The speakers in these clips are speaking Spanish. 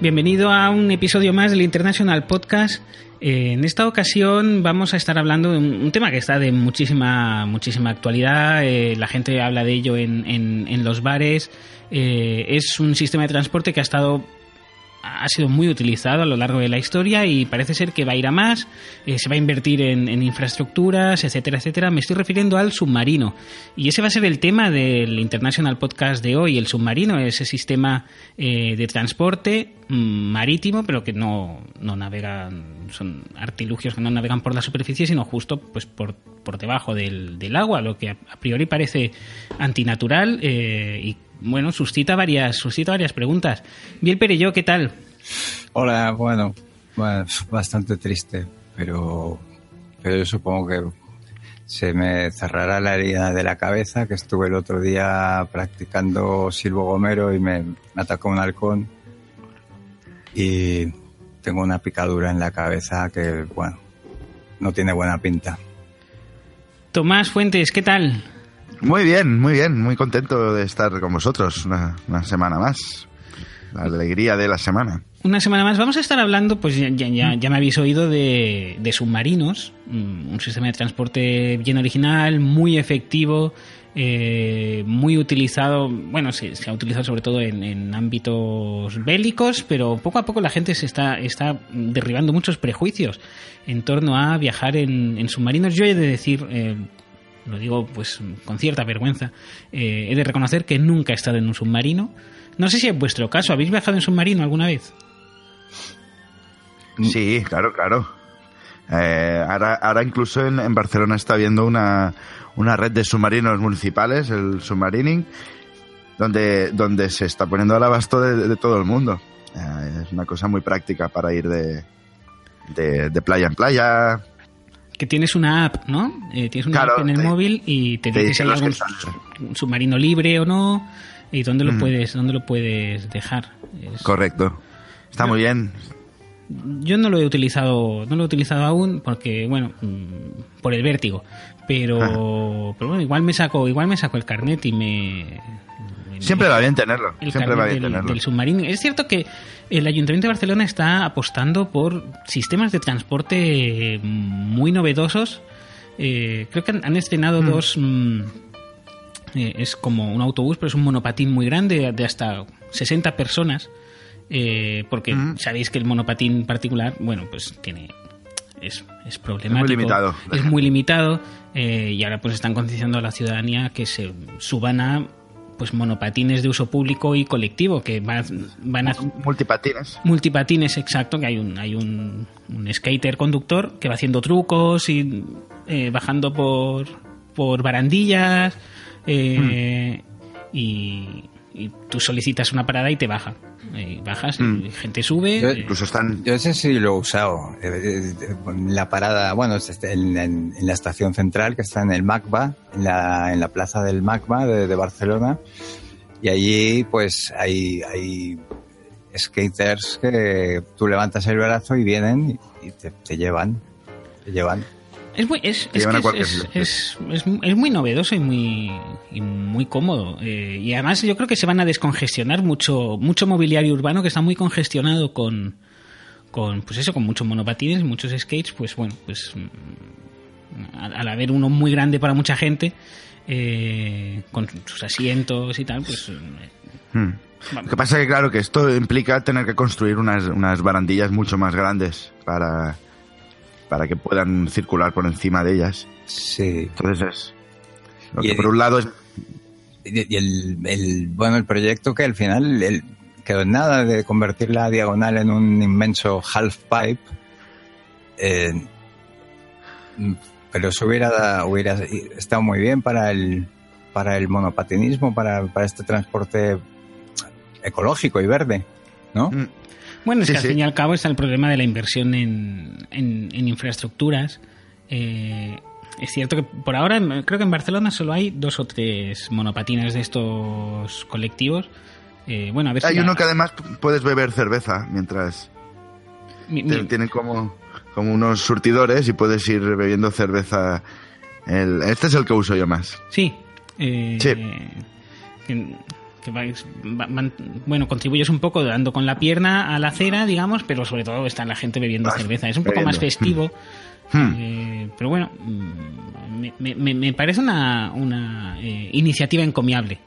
Bienvenido a un episodio más del International Podcast. Eh, en esta ocasión vamos a estar hablando de un, tema que está de muchísima, muchísima actualidad. Eh, la gente habla de ello en, en, los bares. Eh, es un sistema de transporte que ha estado ha sido muy utilizado a lo largo de la historia y parece ser que va a ir a más, eh, se va a invertir en, infraestructuras, etcétera, etcétera. Me estoy refiriendo al submarino. Y ese va a ser el tema del International Podcast de hoy, el submarino, ese sistema eh, de transporte mm, marítimo, pero que no, no navegan, son artilugios que no navegan por la superficie, sino justo pues por, por debajo del, del agua, lo que a, priori parece antinatural eh, y bueno, suscita varias, suscita varias preguntas. Biel Perello, ¿qué tal? Hola, bueno, bastante triste, pero, pero yo supongo que se me cerrará la herida de la cabeza, que estuve el otro día practicando silbo gomero y me, me atacó un halcón y tengo una picadura en la cabeza que, bueno, no tiene buena pinta. Tomás Fuentes, ¿qué tal? Muy bien, muy bien, muy contento de estar con vosotros una, semana más. La alegría de la semana. Una semana más. Vamos a estar hablando, pues ya, ya, ya me habéis oído, de, submarinos, mm, un sistema de transporte bien original, muy efectivo, eh, muy utilizado, bueno, se, ha utilizado sobre todo en, ámbitos bélicos, pero poco a poco la gente se está, está derribando muchos prejuicios en torno a viajar en, submarinos. Yo he de decir, eh, lo digo pues con cierta vergüenza, eh, he de reconocer que nunca he estado en un submarino. No sé si en vuestro caso, ¿habéis viajado en submarino alguna vez? Sí, claro, claro. Eh, ahora, ahora incluso en, Barcelona está habiendo una, una red de submarinos municipales, el submarining, donde, donde se está poniendo al abasto de, todo el mundo. Eh, es una cosa muy práctica para ir de, de playa en playa, que tienes una app, ¿no? Eh, tienes una app en el móvil y te, dice si hay algún submarino libre o no y dónde lo puedes dónde lo puedes dejar. Correcto. Está muy bien. Yo no lo he utilizado, no lo he utilizado aún porque bueno, mm, por el vértigo, pero, pero bueno, igual me saco, igual me saco el carnet y me Siempre va bien tenerlo. Siempre va bien del, tenerlo. Del submarino. Es cierto que el Ayuntamiento de Barcelona está apostando por sistemas de transporte muy novedosos. Eh, creo que han, estrenado mm. dos. Mm, eh, es como un autobús, pero es un monopatín muy grande de hasta 60 personas. Eh, porque mm. sabéis que el monopatín particular, bueno, pues tiene es, es, problemático. Es muy limitado. Es muy limitado y ahora pues están concienciando a la ciudadanía que se suban a pues monopatines de uso público y colectivo que van, van a multipatines multipatines exacto que hay un hay un, skater conductor que va haciendo trucos y eh, bajando por por barandillas eh, hmm. y, y tú solicitas una parada y te baja bajas, mm. gente sube. Yo, eh, incluso están... yo ese sí lo he usado. Eh, eh, la parada, bueno, este, en, la estación central que está en el MACBA, en la, en la plaza del MACBA de, Barcelona. Y allí, pues, hay, hay skaters que tú levantas el brazo y vienen y te, te llevan. Te llevan. Es muy, es, es, es, muy novedoso y muy, muy cómodo. Eh, y además yo creo que se van a descongestionar mucho, mucho mobiliario urbano que está muy congestionado con, con pues eso, con muchos monopatines, muchos skates, pues bueno, pues mm, al, haber uno muy grande para mucha gente, eh, con sus asientos y tal, pues... Eh, hmm. Lo que pasa es que claro que esto implica tener que construir unas, unas barandillas mucho más grandes para para que puedan circular por encima de ellas. Sí. Entonces es. Lo que por un lado es. Y el, bueno, el proyecto que al final el, quedó en nada de convertir la diagonal en un inmenso half pipe. Eh, pero eso hubiera, hubiera estado muy bien para el, para el monopatinismo, para, para este transporte ecológico y verde, ¿no? Mm. Bueno, es que al fin y al cabo está el problema de la inversión en, en, infraestructuras. Eh, es cierto que por ahora creo que en Barcelona solo hay dos o tres monopatines de estos colectivos. Eh, bueno, a ver hay uno que además puedes beber cerveza mientras tienen como, como unos surtidores y puedes ir bebiendo cerveza. El, este es el que uso yo más. Sí. Eh, sí. Que vais- bueno, contribuyes un poco dando con la pierna a la acera, digamos, pero sobre todo está la gente bebiendo cerveza. Es un poco más festivo. Hmm. eh, pero bueno, me, me- me- me parece una, una eh, iniciativa encomiable,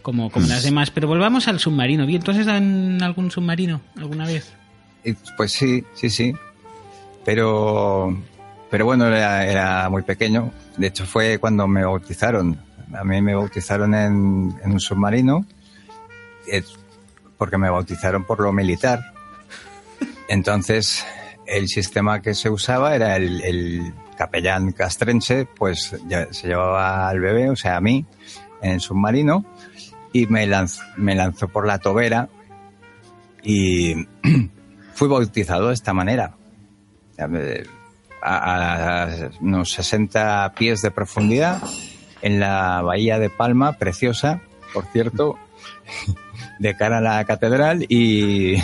como, como las demás. Pero volvamos al submarino. ¿Vi entonces en algún submarino alguna vez? Y, pues sí, sí, sí. Pero, pero bueno, era, era muy pequeño. De hecho, fue cuando me bautizaron. A mí me bautizaron en, un submarino, eh, porque me bautizaron por lo militar. Entonces, el sistema que se usaba era el, el capellán castrense, pues se llevaba al bebé, o sea, a mí, en el submarino, y me lanzó, me lanzó por la tobera y fui bautizado de esta manera. A unos 60 pies de profundidad en la bahía de Palma, preciosa, por cierto, de cara a la catedral y,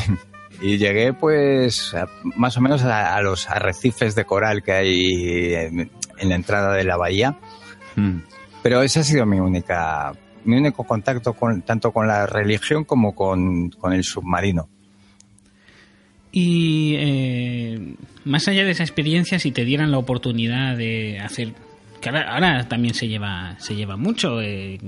y llegué pues a- más o menos a, a los arrecifes de coral que hay en, en la entrada de la bahía. Hmm. Pero ese ha sido mi única, mi único contacto con, tanto con la religión como con, con el submarino. Y eh, más allá de esa experiencia, si te dieran la oportunidad de hacer, que ahora, ahora también se lleva, se lleva mucho, eh,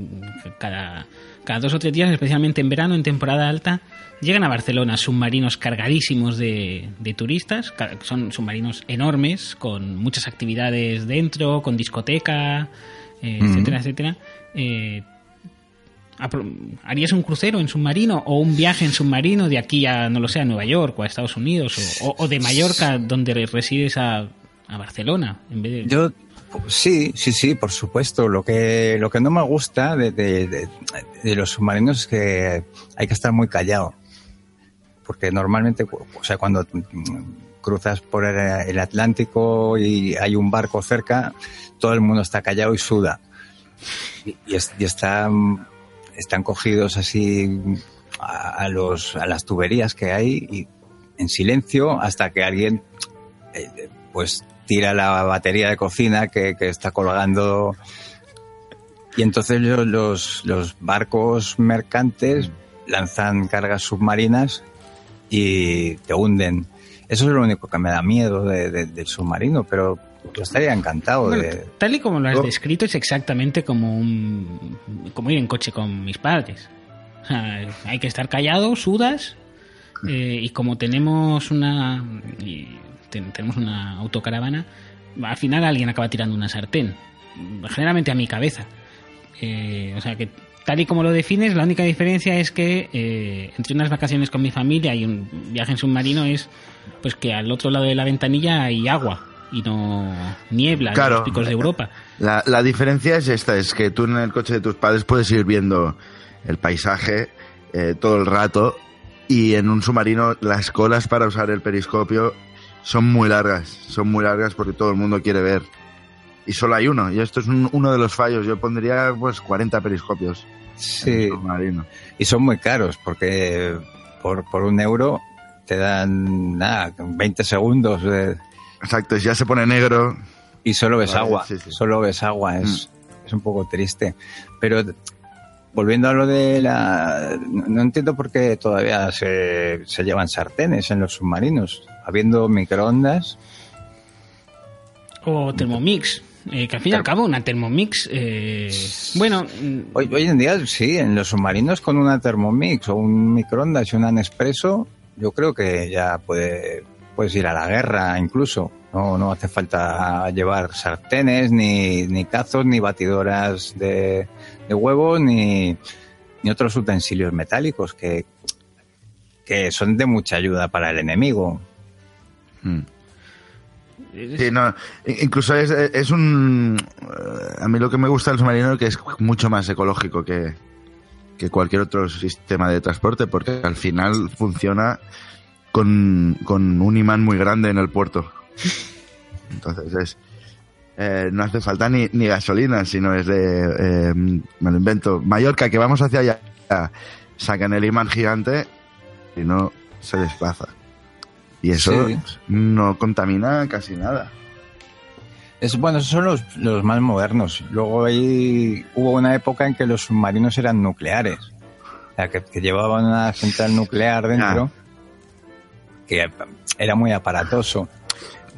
cada, cada dos o tres días, especialmente en verano, en temporada alta, llegan a Barcelona submarinos cargadísimos de, de turistas, son submarinos enormes, con muchas actividades dentro, con discoteca, eh, etcétera, etcétera. Eh, ¿Harías un crucero en submarino o un viaje en submarino de aquí a, no lo sé, a Nueva York o a Estados Unidos o, o- o de Mallorca, donde resides, a, a Barcelona? En vez de... Yo sí, sí, sí, por supuesto. Lo que, lo que no me gusta de, los submarinos es que hay que estar muy callado. Porque normalmente, o sea, cuando mm, cruzas por el Atlántico y hay un barco cerca, todo el mundo está callado y suda. Y, y es- y están, están cogidos así a, a los, a las tuberías que hay y en silencio hasta que alguien eh, pues tira la batería de cocina que, que está colgando y entonces los, los, los barcos mercantes lanzan cargas submarinas y te hunden. Eso es lo único que me da miedo de- de- del submarino, pero yo estaría encantado Bueno, de... tal y como lo has Oh. descrito, es exactamente como un como ir en coche con mis padres. O sea, hay que estar callado, sudas, eh, y como tenemos una y ten- tenemos una autocaravana, al final alguien acaba tirando una sartén, generalmente a mi cabeza. Eh, o sea que tal y como lo defines, la única diferencia es que eh, entre unas vacaciones con mi familia y un viaje en submarino es pues que al otro lado de la ventanilla hay agua y no niebla en Claro. los picos de Europa. La, la diferencia es esta, es que tú en el coche de tus padres puedes ir viendo el paisaje eh, todo el rato y en un submarino las colas para usar el periscopio son muy largas, son muy largas porque todo el mundo quiere ver. Y solo hay uno, y esto es un- uno de los fallos. Yo pondría pues 40 periscopios Sí, y son muy caros porque por, por un euro te dan nada, 20 segundos de- Exacto, y ya se pone negro. y solo ves Vale, agua, sí, sí. solo ves agua, es, es un poco triste. Pero volviendo a lo de la... No, no entiendo por qué todavía se, se llevan sartenes en los submarinos, habiendo microondas. O Thermomix. eh, que al fin y al cabo una Thermomix... eh, bueno, mm, Hoy, hoy en día sí, en los submarinos con una Thermomix o un microondas y una Nespresso, yo creo que ya puede, puedes ir a la guerra incluso. No, no hace falta llevar sartenes, ni, ni cazos, ni batidoras de, de huevos, ni, ni otros utensilios metálicos que, que son de mucha ayuda para el enemigo. Sí, incluso es, un... eh, A mí lo que me gusta del submarino es que es mucho más ecológico que, que cualquier otro sistema de transporte, porque al final funciona con, con un imán muy grande en el puerto. Entonces es... eh, no hace falta ni, ni gasolina, sino es de... eh, me lo invento. Mallorca, que vamos hacia allá, sacan el imán gigante y no se desplaza. Y eso Sí. no contamina casi nada. Es, bueno, esos son los, los más modernos. Luego ahí hubo una época en que los submarinos eran nucleares. la que, que llevaban una central nuclear dentro, que era muy aparatoso.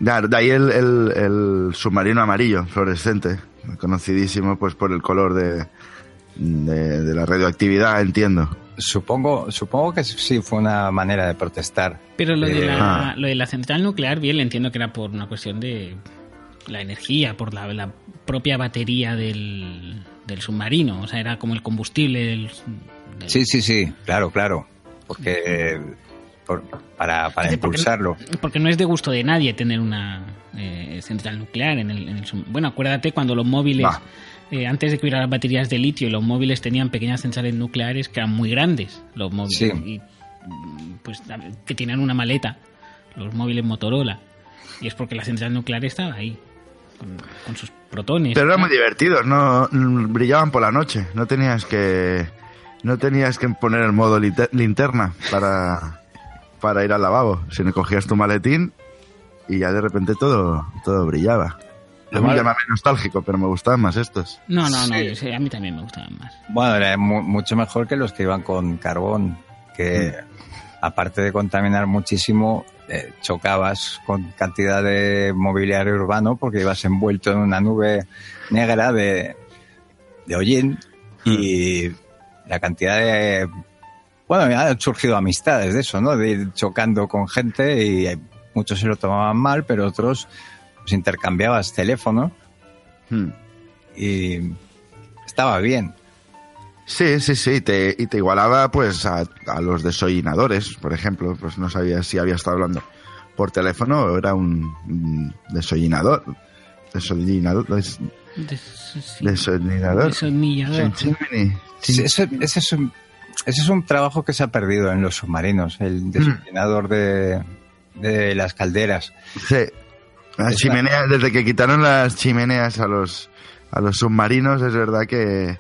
Claro, de ahí el, el- el submarino amarillo, fluorescente, conocidísimo pues por el color de, de, de la radioactividad, entiendo. Supongo, supongo que sí fue una manera de protestar. Pero lo de, la, ah. lo de la central nuclear, bien, le entiendo que era por una cuestión de la energía, por la, la propia batería del, del submarino. O sea, era como el combustible del. del- Sí, sí, sí, claro, claro. Porque eh, por- para, para impulsarlo. Porque no es de gusto de nadie tener una eh, central nuclear en el, en el Bueno, acuérdate cuando los móviles. Eh, antes de que hubiera las baterías de litio, los móviles tenían pequeñas centrales nucleares que eran muy grandes, los móviles. Sí. Y, pues que tenían una maleta, los móviles Motorola. Y es porque la central nuclear estaba ahí, con, con sus protones. Pero eran muy divertidos, no Mm, brillaban por la noche, no tenías que no tenías que poner el modo linterna para para ir al lavabo, sino cogías tu maletín y ya de repente todo todo brillaba. A mí llámame nostálgico, pero me gustaban más estos. No, no, no, Sí. yo sé, a mí también me gustaban más. Bueno, era mu- mucho mejor que los que iban con carbón, que aparte de contaminar muchísimo, eh, chocabas con cantidad de mobiliario urbano porque ibas envuelto en una nube negra de, de hollín y la cantidad de... Bueno, ya han surgido amistades de eso, ¿no? De ir chocando con gente y muchos se lo tomaban mal, pero otros pues, intercambiabas teléfono Hmm. y estaba bien. Sí, sí, sí, te, y te igualaba pues a, a los desollinadores, por ejemplo, pues no sabía si había estado hablando por teléfono o era un, un desollinador. Desollinador. des- Des- sí, desollinador. Sí, ese, ese es un, ese es un trabajo que se ha perdido en los submarinos, el desollinador de, de las calderas. Sí. Las chimeneas, desde que quitaron las chimeneas a los a los submarinos, es verdad que,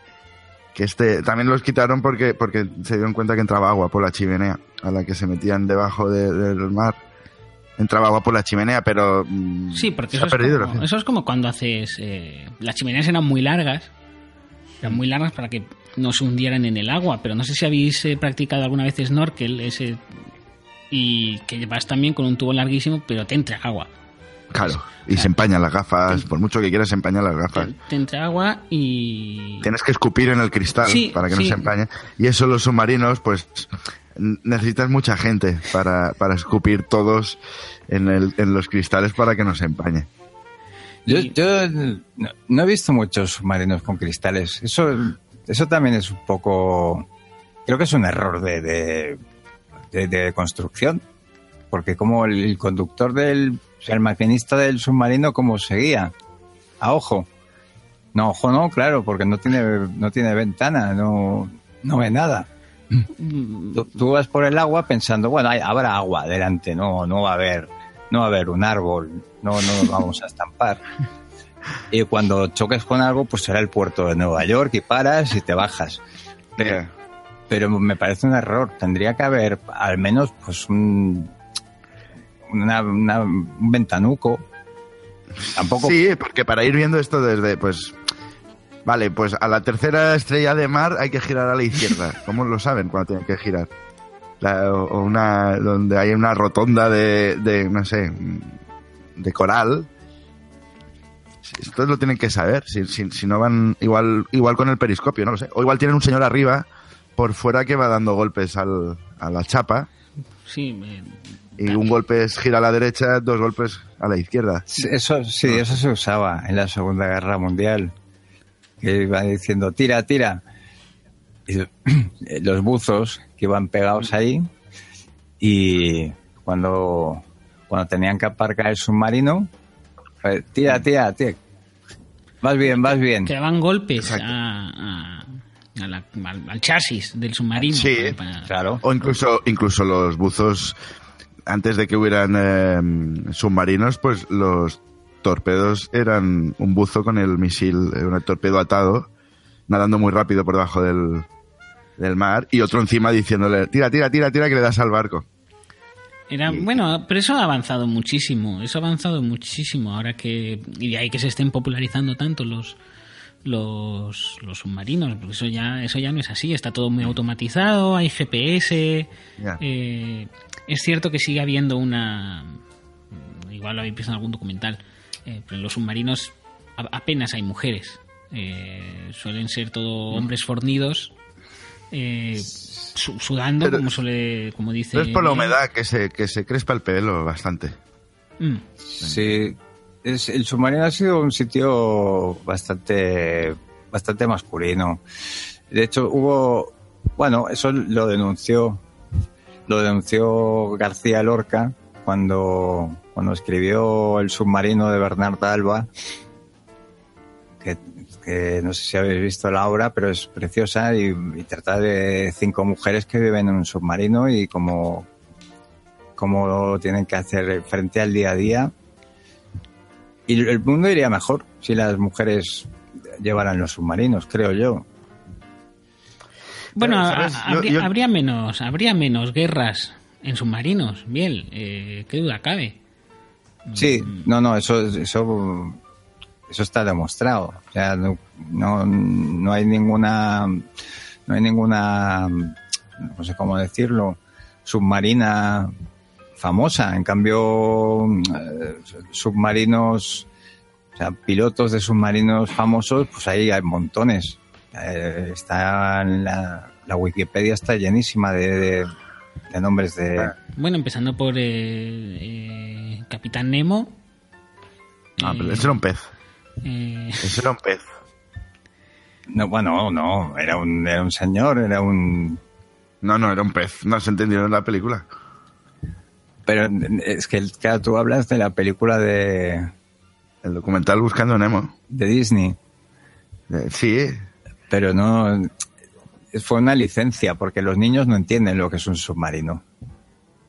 que este también los quitaron porque porque se dieron cuenta que entraba agua por la chimenea, a la que se metían debajo de- del mar. Entraba agua por la chimenea, pero mm, Sí, porque se eso ha es, perdido. como, eso es como cuando haces... eh, las chimeneas eran muy largas, eran muy largas para que no se hundieran en el agua, pero no sé si habéis eh, practicado alguna vez snorkel ese y que vas también con un tubo larguísimo, pero te entra agua. Claro, y se empañan las gafas, por mucho que quieras se empañan las gafas. Te, entra agua y... Tienes que escupir en el cristal Sí, para que no sí. se empañe. Y eso los submarinos, pues necesitas mucha gente para, para escupir todos en, el, en los cristales para que no se empañe. Yo, yo no, no he visto muchos submarinos con cristales. Eso, eso también es un poco. Creo que es un error de, de, de- de construcción. Porque como el conductor del. O sea, el maquinista del submarino, como seguía? A ojo. No, ojo no, claro, porque no tiene, no tiene ventana, no, no ve nada. Mm, Tú, tú vas por el agua pensando, bueno, hay- habrá agua delante, no, no va a haber, no va a haber un árbol, no, no nos vamos a estampar. Y cuando choques con algo, pues será el puerto de Nueva York y paras y te bajas. Pero, pero me parece un error. Tendría que haber al menos pues un, una- una- un ventanuco. Tampoco Sí, porque para ir viendo esto desde, pues, vale, pues a la tercera estrella de mar hay que girar a la izquierda. ¿Cómo lo saben cuando tienen que girar? La- o una, donde hay una rotonda de, de, no sé, de coral. Esto lo tienen que saber, si, si, si no van igual, igual con el periscopio, no lo sé. O igual tienen un señor arriba, por fuera, que va dando golpes al, a la chapa. Sí, eh, Y un golpe es gira a la derecha, dos golpes a la izquierda. Eso sí, eso se usaba en la Segunda Guerra Mundial. Que iba diciendo, tira, tira. Y los buzos que iban pegados ahí y cuando, cuando tenían que aparcar el submarino, eh, tira, tira, tira. Vas bien, vas bien. que daban golpes a- a la- al, al chasis del submarino. Sí, para- Claro. O incluso, incluso los buzos, antes de que hubieran eh, submarinos, pues los torpedos eran un buzo con el misil, eh, un torpedo atado, nadando muy rápido por debajo del, del mar, y otro encima diciéndole, tira, tira, tira, tira, que le das al barco. Era, bueno, pero eso ha avanzado muchísimo, eso ha avanzado muchísimo ahora que, y de ahí que se estén popularizando tanto los, los, los submarinos, porque eso ya, eso ya no es así, está todo muy automatizado, hay GPS. Eh, es cierto que sigue habiendo una. Igual lo habéis visto en algún documental, eh, pero en los submarinos apenas hay mujeres. Eh, suelen ser todo hombres fornidos, eh, su- sudando, Pero- como suele, como dice. Pero es por la humedad que se, que se crespa el pelo bastante. Mm. Sí, el submarino ha sido un sitio bastante, bastante masculino. De hecho, hubo, bueno, eso lo denunció, lo denunció García Lorca cuando, cuando escribió El submarino de Bernard Alba, que, no sé si habéis visto la obra, pero es preciosa y, trata de cinco mujeres que viven en un submarino y cómo, cómo tienen que hacer frente al día a día. Y el mundo iría mejor si las mujeres llevaran los submarinos, creo yo. Bueno, habría, yo- habría menos, habría menos guerras en submarinos, bien, eh, qué duda cabe. Sí, no, no, eso, eso, eso está demostrado. O sea, no, no, no hay ninguna, no hay ninguna, no sé cómo decirlo, submarina famosa. En cambio, eh, submarinos, o sea, pilotos de submarinos famosos, pues ahí hay montones. Eh, está en la, la Wikipedia está llenísima de, de- de nombres de, Bueno, empezando por eh, eh, Capitán Nemo. Ah, Eh, pero ese era un pez. eh, Ese era un pez. No, bueno, no, era un, era un señor, era un... No, no, era un pez. No se entendió en la película. Pero es que, claro, tú hablas de la película de, El documental Buscando Nemo. de Disney, Eh, Sí, pero no... Fue una licencia, porque los niños no entienden lo que es un submarino.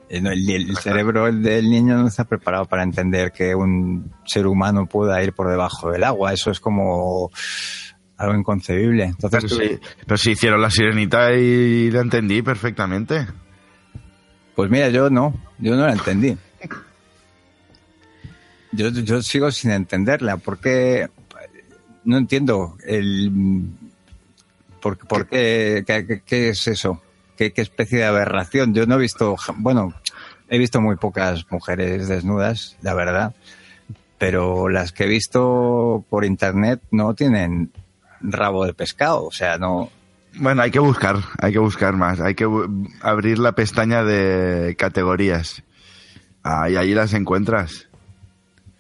El, el- el cerebro del niño no está preparado para entender que un ser humano pueda ir por debajo del agua. Eso es como algo inconcebible. Entonces, pero tú- sí, pero sí hicieron la sirenita y la entendí perfectamente. Pues mira, yo no, yo no la entendí. Yo, yo sigo sin entenderla, porque no entiendo el por, por qué, qué, qué- es eso, ¿Qué, qué especie de aberración. Yo no he visto, bueno, he visto muy pocas mujeres desnudas, la verdad, pero las que he visto por internet no tienen rabo de pescado, o sea, no, Bueno, hay que buscar, hay que buscar más. Hay que abrir la pestaña de categorías. Ah, y ahí las encuentras.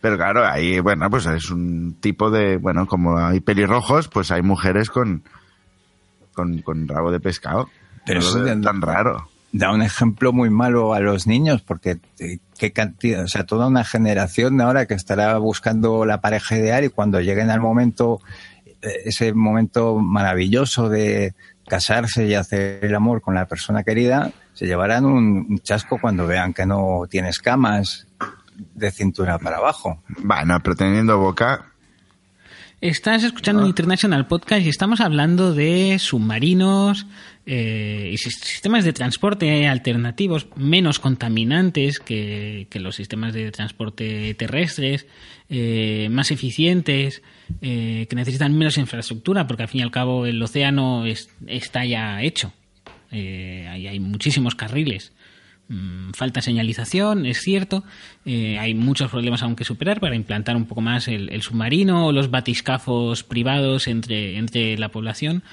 Pero claro, ahí, bueno, pues es un tipo de, bueno, como hay pelirrojos, pues hay mujeres con, con, con rabo de pescado. Pero No eso ya- tan raro. da un ejemplo muy malo a los niños porque eh, qué cantidad, o sea, toda una generación ahora que estará buscando la pareja ideal y cuando lleguen al momento, ese momento maravilloso de casarse y hacer el amor con la persona querida, se llevarán un, chasco cuando vean que no tienes camas de cintura para abajo. Bueno, pero teniendo boca, Estás escuchando Ah. un International Podcast y estamos hablando de submarinos eh, y sis- sistemas de transporte alternativos menos contaminantes que, que los sistemas de transporte terrestres, eh, más eficientes, eh, que necesitan menos infraestructura, porque al fin y al cabo el océano es- está ya hecho. Eh, ahí hay muchísimos carriles. Mm, Falta señalización, es cierto. Eh, hay muchos problemas aún que superar para implantar un poco más el, submarino o los batiscafos privados entre, entre la población.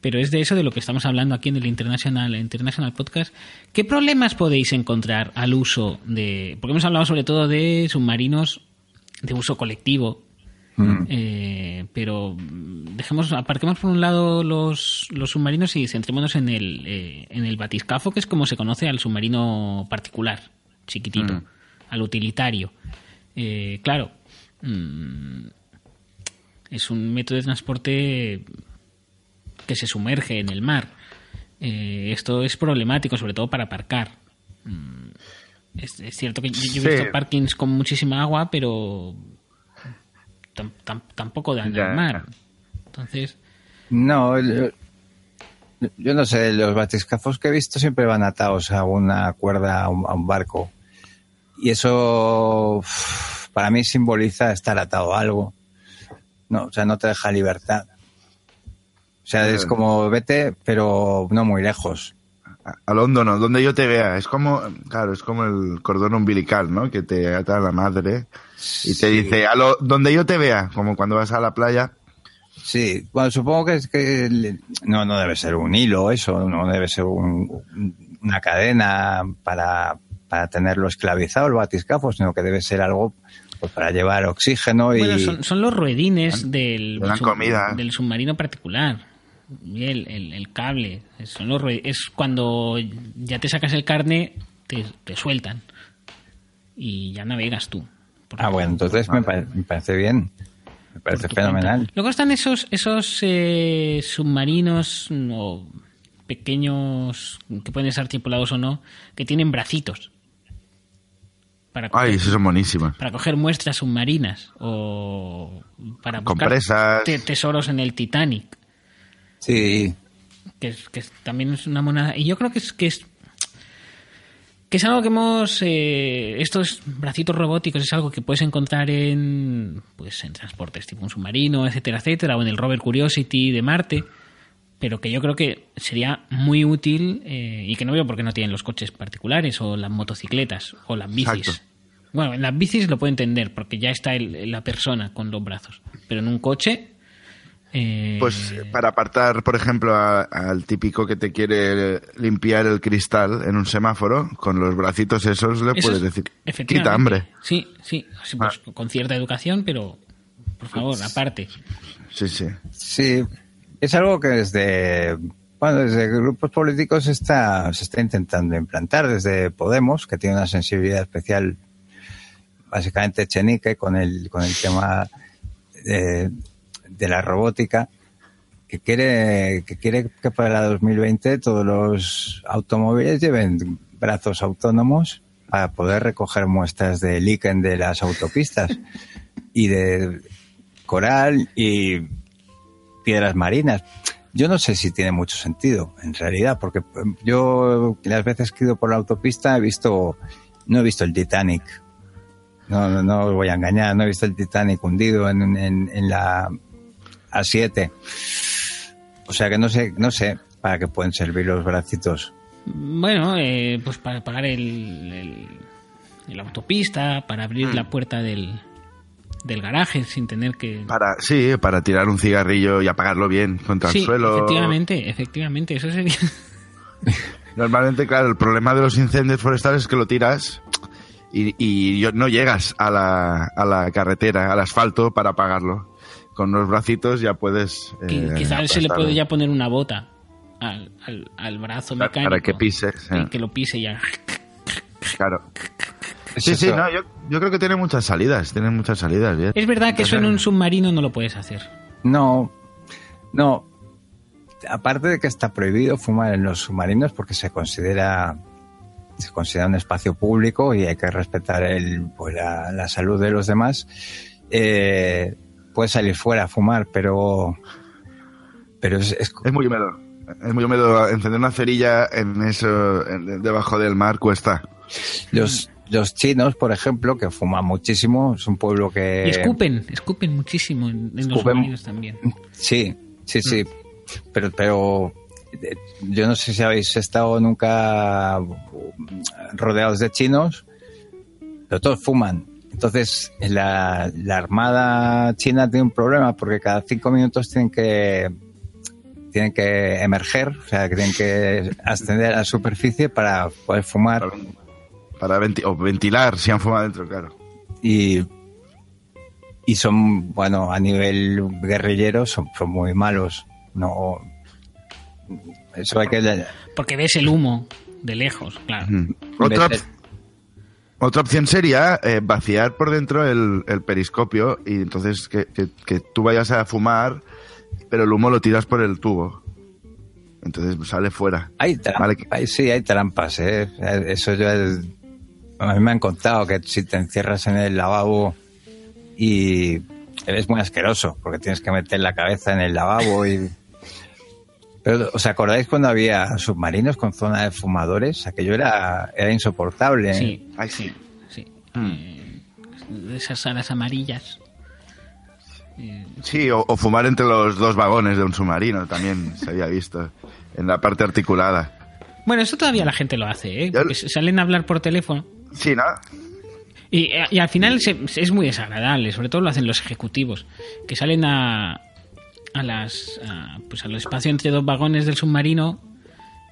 Pero es de eso de lo que estamos hablando aquí en el International, International Podcast. ¿Qué problemas podéis encontrar al uso de.? Porque hemos hablado sobre todo de submarinos de uso colectivo, Mm. eh, pero dejemos, aparquemos por un lado los, los submarinos y centrémonos en el, eh, en el batiscafo, que es como se conoce al submarino particular, chiquitito, Mm. al utilitario. Eh, claro, mm, es un método de transporte que se sumerge en el mar. Esto es problemático, sobre todo para aparcar. Es, es cierto que yo, yo he Sí. visto parkings con muchísima agua, pero tam- tam- tampoco dan Ya. al mar. Entonces, No, yo, yo no sé, los batiscafos que he visto siempre van atados a una cuerda, a un, a un barco. Y eso para mí simboliza estar atado a algo. No, o sea, no te deja libertad. sea, es como vete, pero no muy lejos. Al hondo no, donde yo te vea. Es como, claro, es como el cordón umbilical, ¿no? Que te ata la madre y te dice, a lo, donde yo te vea, como cuando vas a la playa. Sí, bueno, supongo que es que no, no debe ser un hilo eso, no debe ser una cadena para, para tenerlo esclavizado el batiscafo, sino que debe ser algo pues para llevar oxígeno y... Bueno, son, los ruedines del, comida. del submarino particular. El, el, cable. Son los es cuando ya te sacas el carne, te, te sueltan. Y ya navegas tú. Ah, bueno, entonces me, parece bien. Me parece fenomenal. Luego están esos, esos eh, submarinos o pequeños, que pueden estar tripulados o no, que tienen bracitos. Para Ay, esos son buenísimos. Para coger muestras submarinas o para buscar tesoros en el Titanic. Sí. Que, que también es una monada. Y yo creo que es, que es que es algo que hemos eh, estos bracitos robóticos es algo que puedes encontrar en pues en transportes tipo un submarino etcétera etcétera o en el rover Curiosity de Marte pero que yo creo que sería muy útil eh, y que no veo por qué no tienen los coches particulares o las motocicletas o las bicis. Bueno en las bicis lo puedo entender porque ya está la persona con los brazos pero en un coche eh, pues para apartar, por ejemplo, al típico que te quiere limpiar el cristal en un semáforo, con los bracitos esos le puedes decir, quita hambre. Sí, sí, pues ah. con cierta educación, pero por favor, aparte. Sí, sí. Sí, es algo que desde, bueno, desde grupos políticos está, se está intentando implantar, desde Podemos, que tiene una sensibilidad especial, básicamente chenique, con el, con el tema de la robótica que quiere que quiere que para 2020 todos los automóviles lleven brazos autónomos para poder recoger muestras de líquen de las autopistas y de coral y piedras marinas. Yo no sé si tiene mucho sentido, en realidad, porque yo las veces que he ido por la autopista he visto, no he visto el Titanic. No, no, no os voy a engañar, no he visto el Titanic hundido en, en, en la a 7. O sea que no sé, no sé para qué pueden servir los bracitos. Bueno, eh, pues para pagar el, la autopista, para abrir mm. la puerta del, del garaje sin tener que... Para, sí, para tirar un cigarrillo y apagarlo bien contra el suelo. Efectivamente, efectivamente, eso sería... Normalmente, claro, el problema de los incendios forestales es que lo tiras y, y no llegas a la, a la carretera, al asfalto para apagarlo con los bracitos ya puedes... Eh, Quizás se le puede ya poner una bota al, al, brazo mecánico. Para que pise. Que lo pise ya. Claro. Sí, sí, no, yo, yo, creo que tiene muchas salidas, tiene muchas salidas. Es verdad que eso en un submarino no lo puedes hacer. No, no. Aparte de que está prohibido fumar en los submarinos porque se considera se considera un espacio público y hay que respetar el, pues, la, la salud de los demás. Eh, puedes salir fuera a fumar, pero. Pero es, es... muy húmedo. Es muy húmedo. Encender una cerilla en eso, debajo del mar, cuesta. Los, los chinos, por ejemplo, que fuman muchísimo, es un pueblo que. Y escupen, escupen muchísimo en, los marinos también. Sí, sí, sí. Pero, pero eh, yo no sé si habéis estado nunca rodeados de chinos, pero todos fuman. Entonces, la, Armada China tiene un problema porque cada cinco minutos tienen que tienen que emerger, o sea, que tienen que ascender a la superficie para poder fumar. Para, o ventilar si han fumado dentro, claro. Y, y son, bueno, a nivel guerrillero son, son muy malos. No, eso hay que... Porque ves el humo de lejos, claro. Otra, otra opción sería eh, vaciar por dentro el, periscopio y entonces que, tú vayas a fumar, pero el humo lo tiras por el tubo. Entonces sale fuera. Hay trampas, sí, hay trampas. ¿eh? Eso yo a mí me han contado que si te encierras en el lavabo y eres muy asqueroso porque tienes que meter la cabeza en el lavabo y pero, ¿os acordáis cuando había submarinos con zona de fumadores? Aquello era, era insoportable. ¿eh? Sí, sí, sí. Mm. esas alas amarillas. Eh, Sí, o, o fumar entre los dos vagones de un submarino también se había visto en la parte articulada. Bueno, eso todavía la gente lo hace, ¿eh? Porque salen a hablar por teléfono. Sí, ¿no? Y, y al final se- es muy desagradable, sobre todo lo hacen los ejecutivos, que salen a, a las a, pues al espacio entre dos vagones del submarino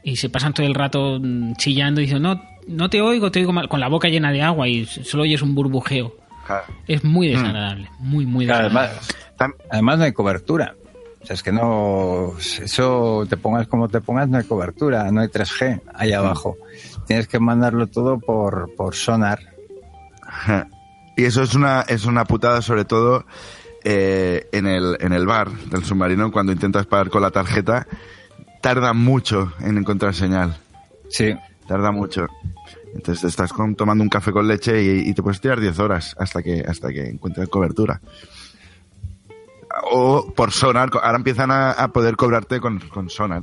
y se pasan todo el rato mm, chillando y dicen, no, no te oigo, te oigo mal", con la boca llena de agua y solo oyes un burbujeo. Claro. Es muy desagradable, muy, muy Claro, desagradable. además, además no hay cobertura. O sea, es que no. Eso te pongas como te pongas, no hay cobertura, no hay 3G ahí abajo. Tienes que mandarlo todo por, por sonar. Y eso es una, es una putada, sobre todo eh, en, el, en el bar del submarino, cuando intentas pagar con la tarjeta, tarda mucho en encontrar señal. Sí. Tarda mucho. Entonces te estás con- tomando un café con leche y, y te puedes tirar 10 horas hasta que, hasta que encuentres cobertura. O por sonar, ahora empiezan a, a poder cobrarte con, con sonar.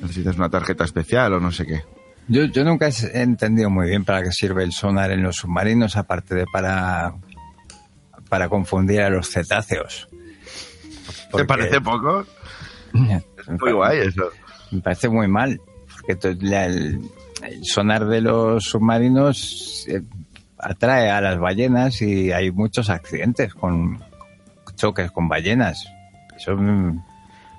Necesitas una tarjeta especial o no sé qué. Yo, yo nunca he entendido muy bien para qué sirve el sonar en los submarinos, aparte de para, para confundir a los cetáceos. ¿Te parece poco? Muy guay eso. Me parece muy mal, porque la- el, el sonar de los submarinos eh, atrae a las ballenas y hay muchos accidentes con choques con ballenas. Eso, mm,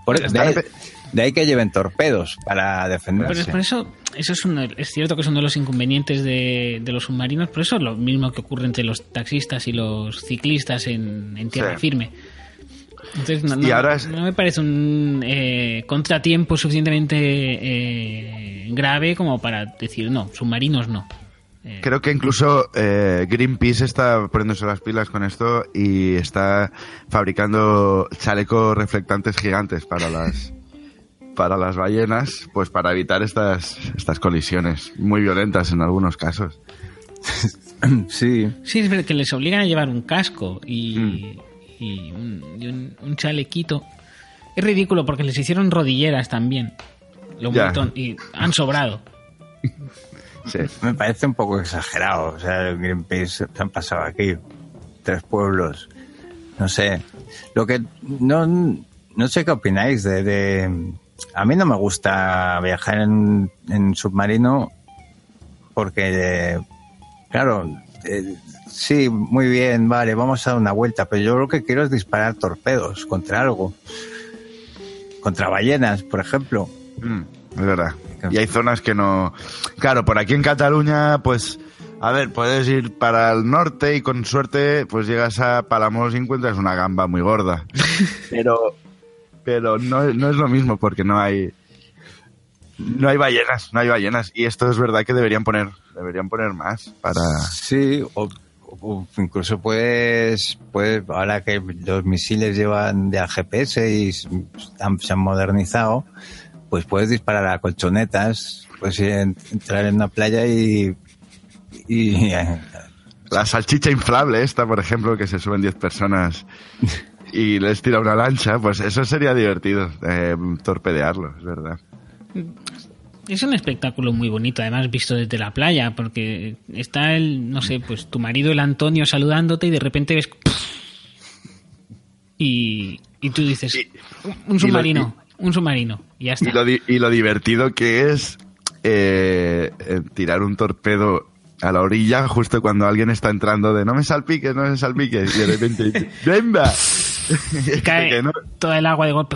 por- de, de ahí que lleven torpedos para Pero defenderse. por eso, eso es, uno- es cierto que es uno de los inconvenientes de, de los submarinos, pero eso es lo mismo que ocurre entre los taxistas y los ciclistas en, en tierra Sí. firme. Entonces, no, Y no- ahora es- no me parece un eh, contratiempo suficientemente eh, grave como para decir, no, submarinos no. Eh, Creo que incluso eh, Greenpeace está poniéndose las pilas con esto y está fabricando chalecos reflectantes gigantes para las para las ballenas, pues para evitar estas estas colisiones muy violentas en algunos casos. Sí, Sí, es verdad que les obligan a llevar un casco y, Mm. y un, y un- un chalequito. Es ridículo porque les hicieron rodilleras también. Lo montón, y han sobrado. Sí. me parece un poco exagerado. O sea, Greenpeace se han pasado aquí tres pueblos. No sé. Lo que no, no sé qué opináis de, de- A mí no me gusta viajar en, en submarino porque, claro, eh, sí, muy bien, vale, vamos a dar una vuelta, pero yo lo que quiero es disparar torpedos contra algo. Contra ballenas, por ejemplo. Mm, es verdad. Y hay zonas que no. Claro, por aquí en Cataluña, pues. A ver, puedes ir para el norte y con suerte, pues llegas a Palamos y encuentras una gamba muy gorda. Pero. Pero no, no es lo mismo porque no hay. No hay ballenas, no hay ballenas. Y esto es verdad que deberían poner. Deberían poner más para. Sí, o, o incluso puedes, puedes, ahora que los misiles llevan de GPS y han- se han modernizado, pues puedes disparar a colchonetas, en- entrar en una playa y, y La salchicha inflable esta, por ejemplo, que se suben 10 personas y les tira una lancha, pues eso sería divertido, eh, torpedearlo, es verdad. Es un espectáculo muy bonito, además visto desde la playa, porque está el, no sé, pues tu marido, el Antonio, saludándote y de repente ves... Y, y tú dices, Y- un submarino, un submarino, y ya está. Y lo, di- y lo divertido que es eh, eh, tirar un torpedo a la orilla justo cuando alguien está entrando de no me salpiques, no me salpiques, y de repente dice, ¡Venga! Y cae Que no- toda el agua de golpe.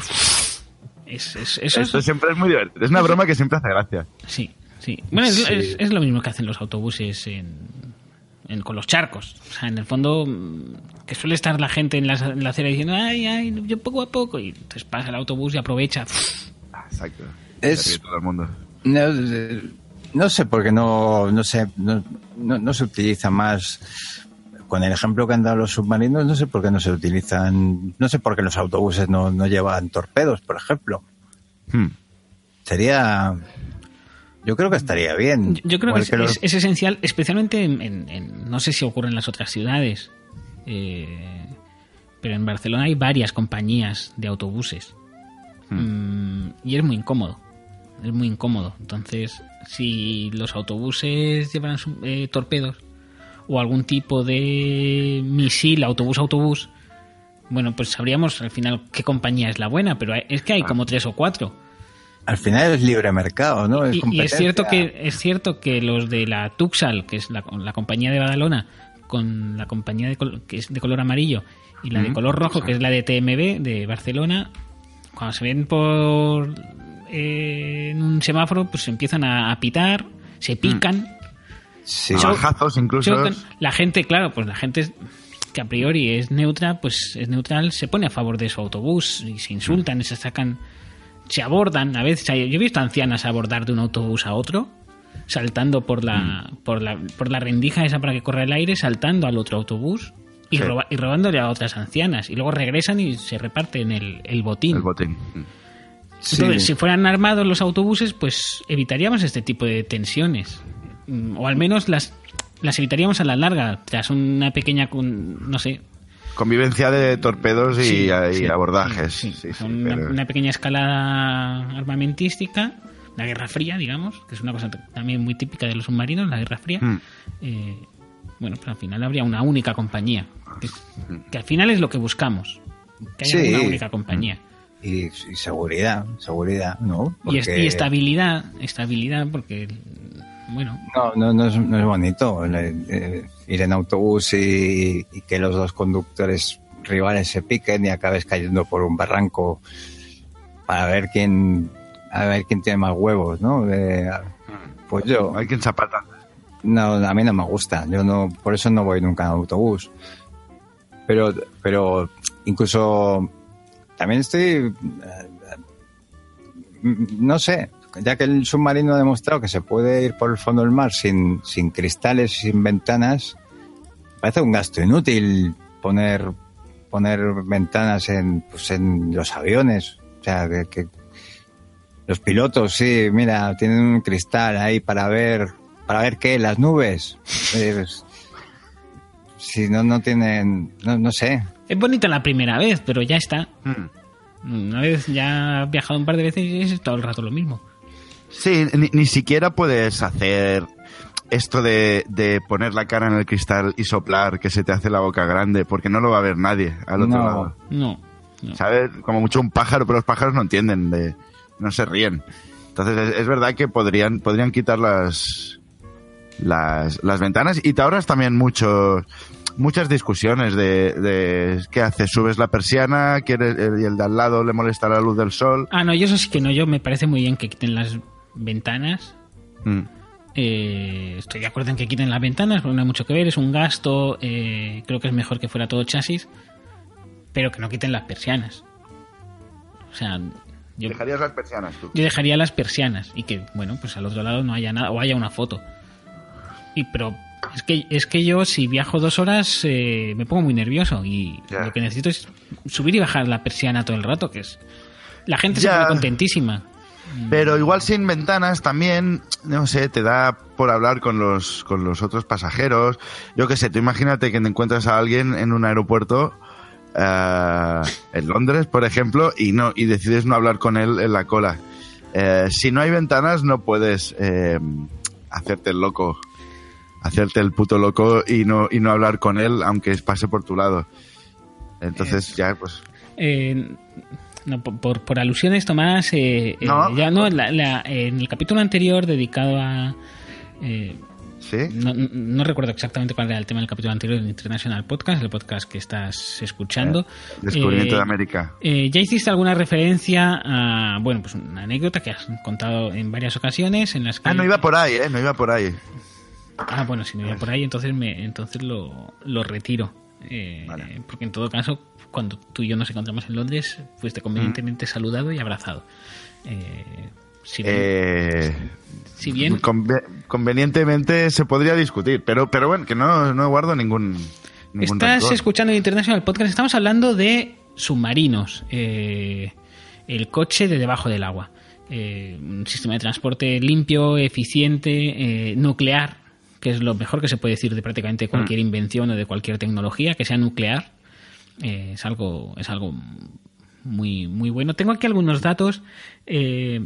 Es, es- eso es- siempre es muy divertido. Es una broma que siempre hace gracia. Sí, sí. Bueno, es, Sí. es- es lo mismo que hacen los autobuses en, en- con los charcos. O sea, en el fondo, mm, que suele estar la gente en la, en la acera diciendo, ay, ay, yo poco a poco. Y entonces pasa el autobús y aprovecha. Ah, Exacto. Es- todo el mundo. no, no sé por qué no, no sé, no, no, no se utiliza más. Con el ejemplo que han dado los submarinos, no sé por qué no se utilizan, no sé por qué los autobuses no, no llevan torpedos, por ejemplo. Hmm. Sería, yo creo que estaría bien. Yo, creo que, es, los- es- es esencial, especialmente en, en- en- no sé si ocurre en las otras ciudades, eh, pero en Barcelona hay varias compañías de autobuses Mm, y es muy incómodo. Es muy incómodo. Entonces, si los autobuses llevan eh, torpedos o algún tipo de misil autobús-autobús, bueno, pues sabríamos al final qué compañía es la buena, pero es que hay como tres o cuatro. Al final es libre mercado, ¿no? y, es cierto que es cierto que los de la Tuxal, que es la, compañía de Badalona, con la compañía de que es de color amarillo y la de color rojo, que es la de TMB de Barcelona, cuando se ven por eh, en un semáforo, pues empiezan a, pitar, se mm. Sí. Bajazos incluso. La gente, claro, pues la gente que a priori es neutra, pues es neutral, se pone a favor de su autobús y se insultan y se sacan, se abordan. A veces yo he visto ancianas abordar de un autobús a otro, saltando por la, mm. por la, por la rendija esa para que corra el aire, saltando al otro autobús y, y robándole a otras ancianas. Y luego regresan y se reparten el, el botín. El botín. Entonces, si fueran armados los autobuses, pues evitaríamos este tipo de tensiones. O al menos las, las evitaríamos a la larga, tras una pequeña, no sé... Convivencia de torpedos y, abordajes. una, pequeña escalada armamentística, la Guerra Fría, digamos, que es una cosa también muy típica de los submarinos, la Guerra Fría. Mm. Eh, bueno, pero al final habría una única compañía, que, al final es lo que buscamos, que haya una única compañía. Y, seguridad, seguridad, ¿no? Y, estabilidad, estabilidad, porque, bueno. No, no, no, es, no es bonito eh, ir en autobús y, que los dos conductores rivales se piquen y acabes cayendo por un barranco para ver quién, a ver quién tiene más huevos, ¿no? pues yo. Hay quien zapata. No, a mí no me gusta. Yo no, por eso no voy nunca en autobús. Pero, pero incluso también estoy, eh, no sé, ya que el submarino ha demostrado que se puede ir por el fondo del mar sin, sin cristales y sin ventanas, parece un gasto inútil poner, poner ventanas en, pues en los aviones. O sea, que, los pilotos, sí, mira, tienen un cristal ahí para ver, para ver qué, las nubes. Pues, si no, no tienen, no, no sé, es bonito la primera vez, pero ya está. Hmm. Una vez ya has viajado un par de veces y es todo el rato lo mismo. Sí, ni, siquiera puedes hacer esto de, poner la cara en el cristal y soplar que se te hace la boca grande, porque no lo va a ver nadie al otro lado. No, ¿Sabes? Como mucho un pájaro, pero los pájaros no entienden, de, no se ríen. Entonces es, verdad que podrían, podrían quitar las, las, las ventanas y te ahorras también mucho muchas discusiones de, de qué haces, subes la persiana, quiere, y el de al lado le molesta la luz del sol. Ah, no, yo eso sí que no, yo me parece muy bien que quiten las ventanas. Mm. Eh, estoy de acuerdo en que quiten las ventanas, porque no hay mucho que ver, es un gasto, eh, creo que es mejor que fuera todo chasis, pero que no quiten las persianas. O sea, yo, ¿Dejarías las persianas tú? Yo dejaría las persianas y que, bueno, pues al otro lado no haya nada, o haya una foto. Y, pero es que, es que yo si viajo dos horas eh, me pongo muy nervioso y lo que necesito es subir y bajar la persiana todo el rato, que es... La gente se pone contentísima. Pero igual sin ventanas también, no sé, te da por hablar con los, con los otros pasajeros. Yo qué sé, tú imagínate que te encuentras a alguien en un aeropuerto eh, en Londres, por ejemplo, y no y decides no hablar con él en la cola. Eh, si no hay ventanas no puedes hacerte el loco hacerte el puto loco y no, y no hablar con él aunque pase por tu lado. Entonces ya pues... Eh, no, por, por, alusiones, Tomás, eh, eh, no, ya no, en el capítulo anterior dedicado a... ¿Sí? No, no, recuerdo exactamente cuál era el tema del capítulo anterior del International Podcast, el podcast que estás escuchando. Descubrimiento de América. ya hiciste alguna referencia a, bueno, pues una anécdota que has contado en varias ocasiones en las que... Ah, no iba por ahí, ¿eh? No iba por ahí. Ah, bueno, si no iba por ahí, entonces me, entonces lo, lo retiro. Eh, porque en todo caso, cuando tú y yo nos encontramos en Londres, fuiste convenientemente mm. saludado y abrazado. Eh, si bien, eh, si bien convenientemente se podría discutir, pero, pero bueno, que no, no guardo ningún. Estás escuchando el International Podcast, estamos hablando de submarinos, el coche de debajo del agua. un sistema de transporte limpio, eficiente, nuclear, que es lo mejor que se puede decir de prácticamente cualquier mm. invención o de cualquier tecnología, que sea nuclear. Eh, es algo, es algo muy, muy bueno. Tengo aquí algunos datos. Eh,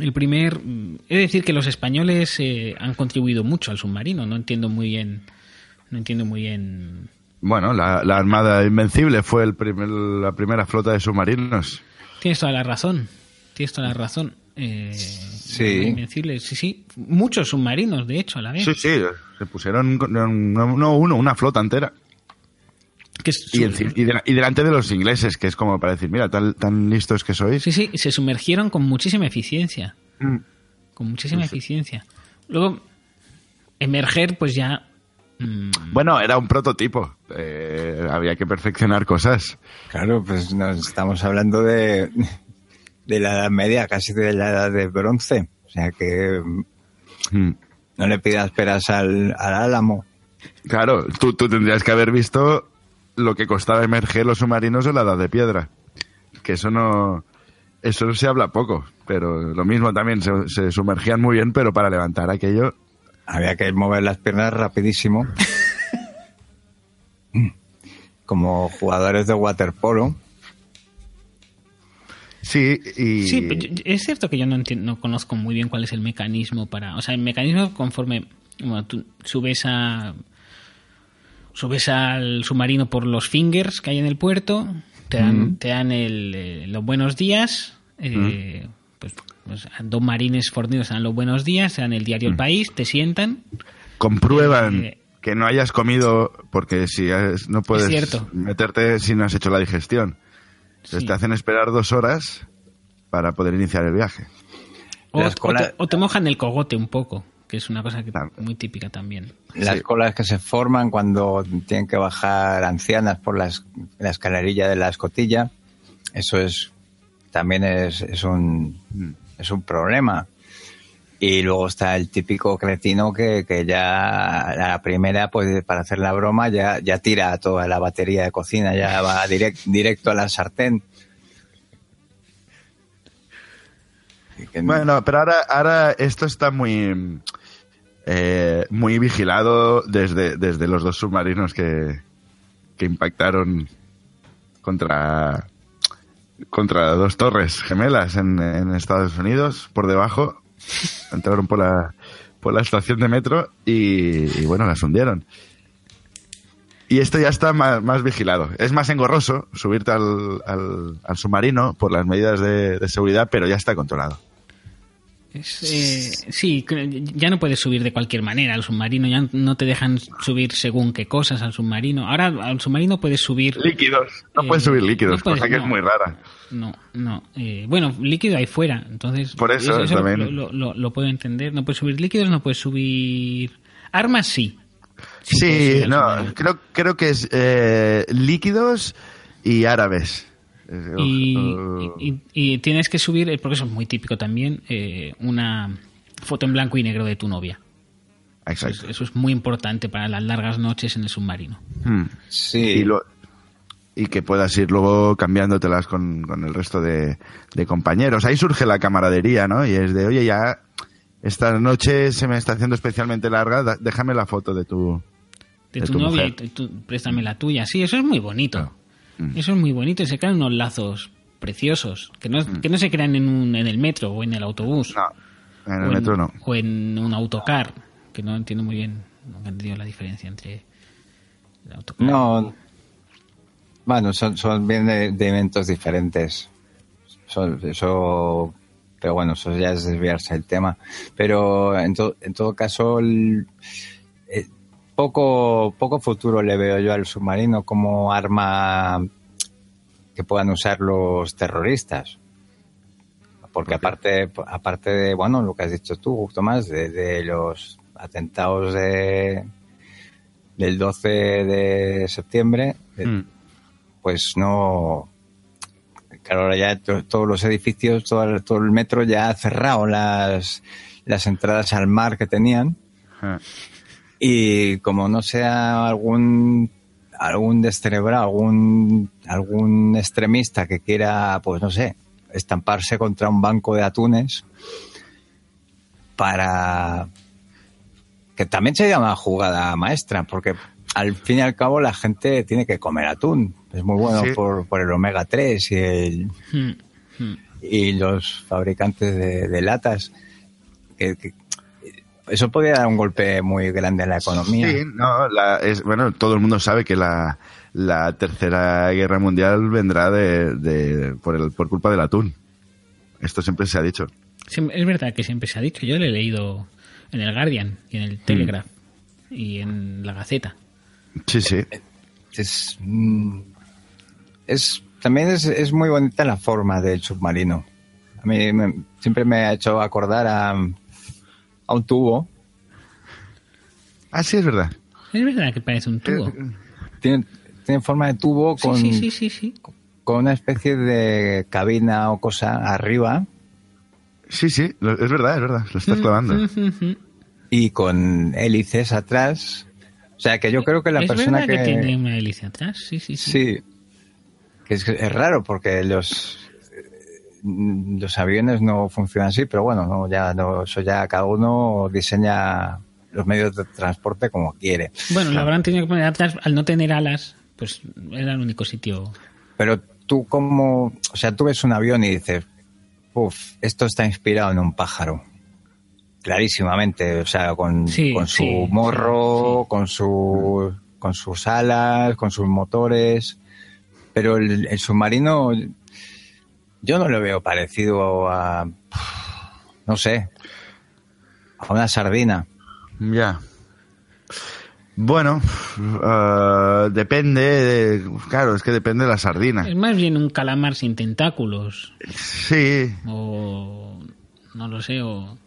el primer, es decir que los españoles eh, han contribuido mucho al submarino. No entiendo muy bien No entiendo muy bien. Bueno, la, la Armada Invencible fue el primer, la primera flota de submarinos. Tienes toda la razón. Tienes toda la razón. Eh, Sí. Invencible, sí, sí. Muchos submarinos, de hecho, a la vez. Sí, sí, se pusieron no, no uno, una flota entera. Que es- Y, enci- y de- y delante de los ingleses, que es como para decir, mira, tan, tan listos que sois. Sí, sí, se sumergieron con muchísima eficiencia. Mm. Con muchísima eficiencia. Luego, emerger, pues ya. mm, Bueno, era un prototipo. Eh, había que perfeccionar cosas. Claro, pues nos estamos hablando de, de la Edad Media, casi de la Edad de Bronce. O sea que mm, Mm. no le pidas peras al, al álamo. Claro, tú, tú tendrías que haber visto lo que costaba emerger los submarinos en la edad de piedra. Que eso no. Eso no se habla poco. Pero lo mismo también, se, se sumergían muy bien, pero para levantar aquello. Había que mover las piernas rapidísimo. Como jugadores de waterpolo. Sí, y. Sí, pero yo- es cierto que yo no, enti- no conozco muy bien cuál es el mecanismo para. O sea, el mecanismo conforme. Bueno, tú subes a. Subes al submarino por los fingers que hay en el puerto, te dan, te dan el, eh, los buenos días, eh, pues, pues, dos marines fornidos te dan los buenos días, te dan el diario El País, te sientan. comprueban Eh, que no hayas comido, porque si es- no puedes cierto. meterte si no has hecho la digestión. Entonces Sí. te hacen esperar dos horas para poder iniciar el viaje. O, Las o colas- te, o te mojan el cogote un poco, que es una cosa que, muy típica también. Las Sí. colas que se forman cuando tienen que bajar ancianas por las, la escalerilla de la escotilla, eso es también es, es un es un problema. Y luego está el típico cretino que, que ya a la primera, pues para hacer la broma, ya, ya tira toda la batería de cocina, ya va direct- directo a la sartén. Que- Bueno, pero ahora, ahora esto está muy, eh, muy vigilado desde, desde los dos submarinos que, que impactaron contra, contra dos torres gemelas en, en Estados Unidos, por debajo. Entraron por la, por la estación de metro y, y, bueno, las hundieron. Y esto ya está más, más vigilado. Es más engorroso subirte al, al, al submarino por las medidas de, de seguridad, pero ya está controlado. Es, eh, sí, ya no puedes subir de cualquier manera al submarino, ya no te dejan subir según qué cosas al submarino. Ahora al submarino puedes subir... Líquidos. No Eh, puedes subir líquidos, no puedes, cosa que no. es muy rara. No, no. eh, bueno, líquido ahí fuera, entonces... Por eso también. Lo, lo- lo- lo puedo entender. No puedes subir líquidos, no puedes subir... Armas sí. Sí, al no, creo, creo que es eh, líquidos y árabes. Eh, y, uh, y- y tienes que subir, eh, porque eso es muy típico también, eh, una foto en blanco y negro de tu novia. exacto. Eso es muy importante para las largas noches en el submarino. Hmm. sí, Y, lo- y que puedas ir luego cambiándotelas con, con el resto de, de compañeros. Ahí surge la camaradería, ¿no? Y es de, oye, ya esta noche se me está haciendo especialmente larga, da- déjame la foto de tu... De, De tu, tu novia mujer. y tú préstame la tuya. Sí, eso es muy bonito. Claro. Mm. Eso es muy bonito y se crean unos lazos preciosos que no, que no se crean en, un, en el metro o en el autobús. No, en el o metro no. O en un autocar, que no entiendo muy bien, no he entendido la diferencia entre el autocar. No. Bueno, son, son bien de, de eventos diferentes. Son- eso. Pero bueno, eso ya es desviarse del tema. Pero en, to- en todo caso, el- eh, poco, poco futuro le veo yo al submarino como arma que puedan usar los terroristas. Porque aparte, aparte de, bueno, lo que has dicho tú, Tomás, de, de los atentados de, del 12 de septiembre, eh, Hmm. pues no. Claro, ahora ya to- todos los edificios, todo el, todo el metro ya ha cerrado las, las entradas al mar que tenían. Ah. Y como no sea algún algún descerebrado, algún algún extremista que quiera, pues no sé, estamparse contra un banco de atunes para que también se llama jugada maestra, porque al fin y al cabo la gente tiene que comer atún. Es muy bueno Sí. por, por el omega 3 y el, Hmm, hmm. y los fabricantes de, de latas que, que- eso podría dar un golpe muy grande a la economía. Sí, no, la- es, bueno, todo el mundo sabe que la, la tercera guerra mundial vendrá de, de- por, el, por culpa del atún. Esto siempre se ha dicho. Es verdad que siempre se ha dicho. Yo lo he leído en el Guardian y en el Telegraph y en la Gaceta. Sí, sí. Es, mm, es también es, es muy bonita la forma del submarino. A mí me- siempre me ha hecho acordar a, a un tubo. Ah, sí, es verdad. Es verdad que parece un tubo. Tiene, tiene forma de tubo con, sí, sí, sí, sí. con una especie de cabina o cosa arriba Sí, sí, es verdad, es verdad. Lo estás clavando. Ujú. y con hélices atrás. O sea que yo creo que la es persona verdad que... que, tiene una hélice atrás. Sí, sí, sí. Sí. Que es, es raro porque los eh, los aviones no funcionan así, pero bueno, no, ya no, eso ya cada uno diseña los medios de transporte como quiere. Bueno, lo habrán tenido que poner atrás al no tener alas. Pues era el único sitio. Pero tú como, o sea, tú ves un avión y dices, uff, esto está inspirado en un pájaro. Clarísimamente, o sea, con, Sí, con su sí, morro, sí. con su con sus alas, con sus motores. Pero el, el submarino yo no lo veo parecido a no sé, a una sardina. Ya. Bueno, eh, depende, de- claro, es que depende de la sardina. Es más bien un calamar sin tentáculos. Sí, O. No lo sé. O,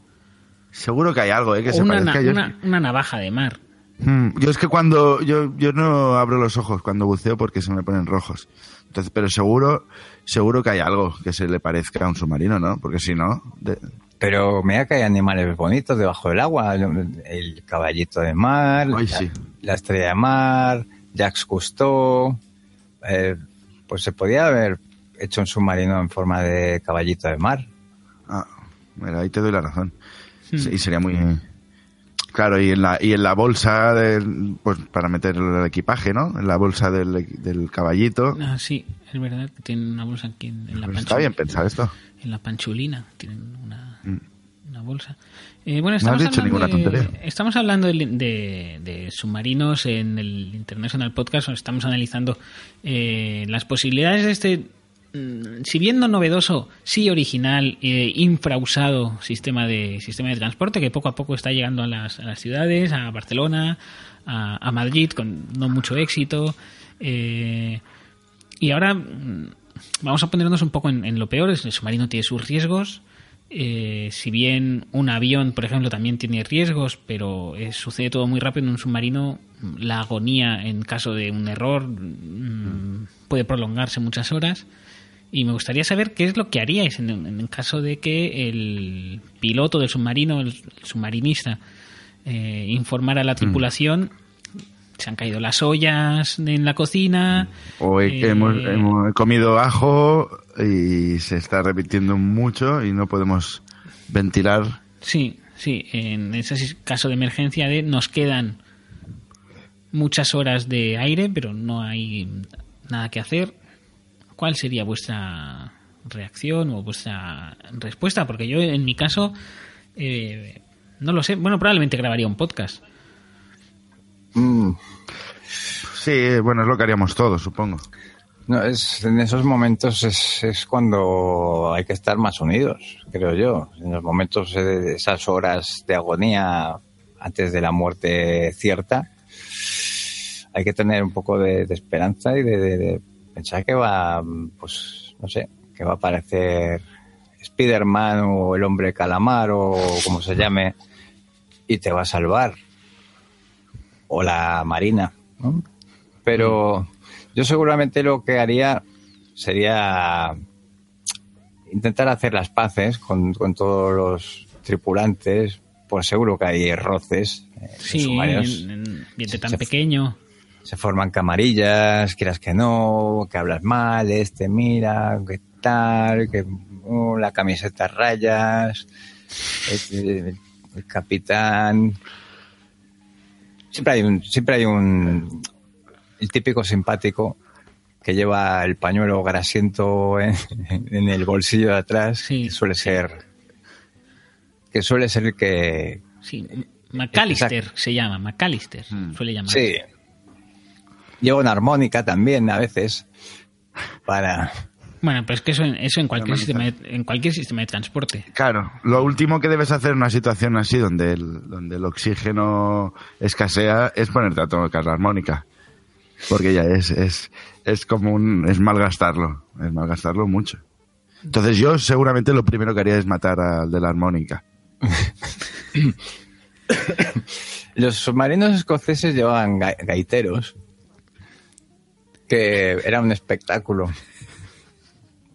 seguro que hay algo, ¿eh? Que o se una, parezca. na- Yo, una, una navaja de mar. Mm, yo es que cuando, yo, yo no abro los ojos cuando buceo porque se me ponen rojos. Entonces, pero seguro, seguro que hay algo que se le parezca a un submarino, ¿no? Porque si no, de- Pero mira que hay animales bonitos debajo del agua. El caballito de mar, Ay, la, sí. la estrella de mar, Jacques Cousteau. eh, pues se podía haber hecho un submarino en forma de caballito de mar. ah, mira, ahí te doy la razón. Hmm. Sí, y sería muy, claro, y en la, y en la bolsa del, pues para meter el equipaje, ¿no? En la bolsa del, del caballito. Ah, sí, es verdad que tienen una bolsa aquí en, en la Pues panchulina. está bien pensado esto. En la panchulina tienen una, Mm. una bolsa. Eh, bueno, No has estamos dicho hablando ninguna de- tontería. Estamos hablando de, de- de submarinos en el International Podcast. Estamos analizando eh, las posibilidades de este, si bien no novedoso, sí original, eh, infrausado sistema de sistema de transporte que poco a poco está llegando a las, a las ciudades, a Barcelona, a, Madrid con no mucho éxito. Eh, y ahora mm, vamos a ponernos un poco en, lo peor. El submarino tiene sus riesgos. Eh, si bien un avión, por ejemplo, también tiene riesgos, pero eh, sucede todo muy rápido en un submarino, mm, la agonía en caso de un error mm, puede prolongarse muchas horas. Y me gustaría saber qué es lo que haríais en, en el caso de que el piloto del submarino, el, el submarinista, eh, informara a la tripulación. Se han caído las ollas en la cocina. O eh, hemos, hemos comido ajo y se está repitiendo mucho y no podemos ventilar. Sí, sí, en ese caso de emergencia de nos quedan muchas horas de aire, pero no hay nada que hacer. ¿Cuál sería vuestra reacción o vuestra respuesta? Porque yo, en mi caso, eh, no lo sé. Bueno, probablemente grabaría un podcast. Mm, Sí, bueno, es lo que haríamos todos, supongo. No, es, en esos momentos es, es cuando hay que estar más unidos, creo yo. En los momentos de esas horas de agonía antes de la muerte cierta, hay que tener un poco de, de esperanza y de, de- de pensar que va, pues, no sé, que va a aparecer Spider-Man o el hombre calamar o como se llame y te va a salvar. O la Marina, ¿no? Pero yo seguramente lo que haría sería intentar hacer las paces con, con todos los tripulantes. Pues seguro que hay roces. eh, Sí, en, en se- tan se- pequeño. Se forman camarillas, quieras que no, que hablas mal, este mira, que tal, que oh, la camiseta rayas, este, el, el capitán. Siempre hay un, siempre hay un, el típico simpático que lleva el pañuelo grasiento en, en el bolsillo de atrás, Sí, que suele ser, que suele ser el que, Sí, McAllister se llama, McAllister Mm. suele llamar. Sí. Lleva una armónica también a veces para... Bueno, pero es que eso, en- eso en cualquier sistema de, en cualquier sistema de transporte. Claro, lo último que debes hacer en una situación así donde el, donde el oxígeno escasea es ponerte a tocar la armónica. Porque ya es, es, es como un, es malgastarlo, es malgastarlo mucho. Entonces yo seguramente lo primero que haría es matar al de la armónica. Los submarinos escoceses llevaban ga- gaiteros, que era un espectáculo.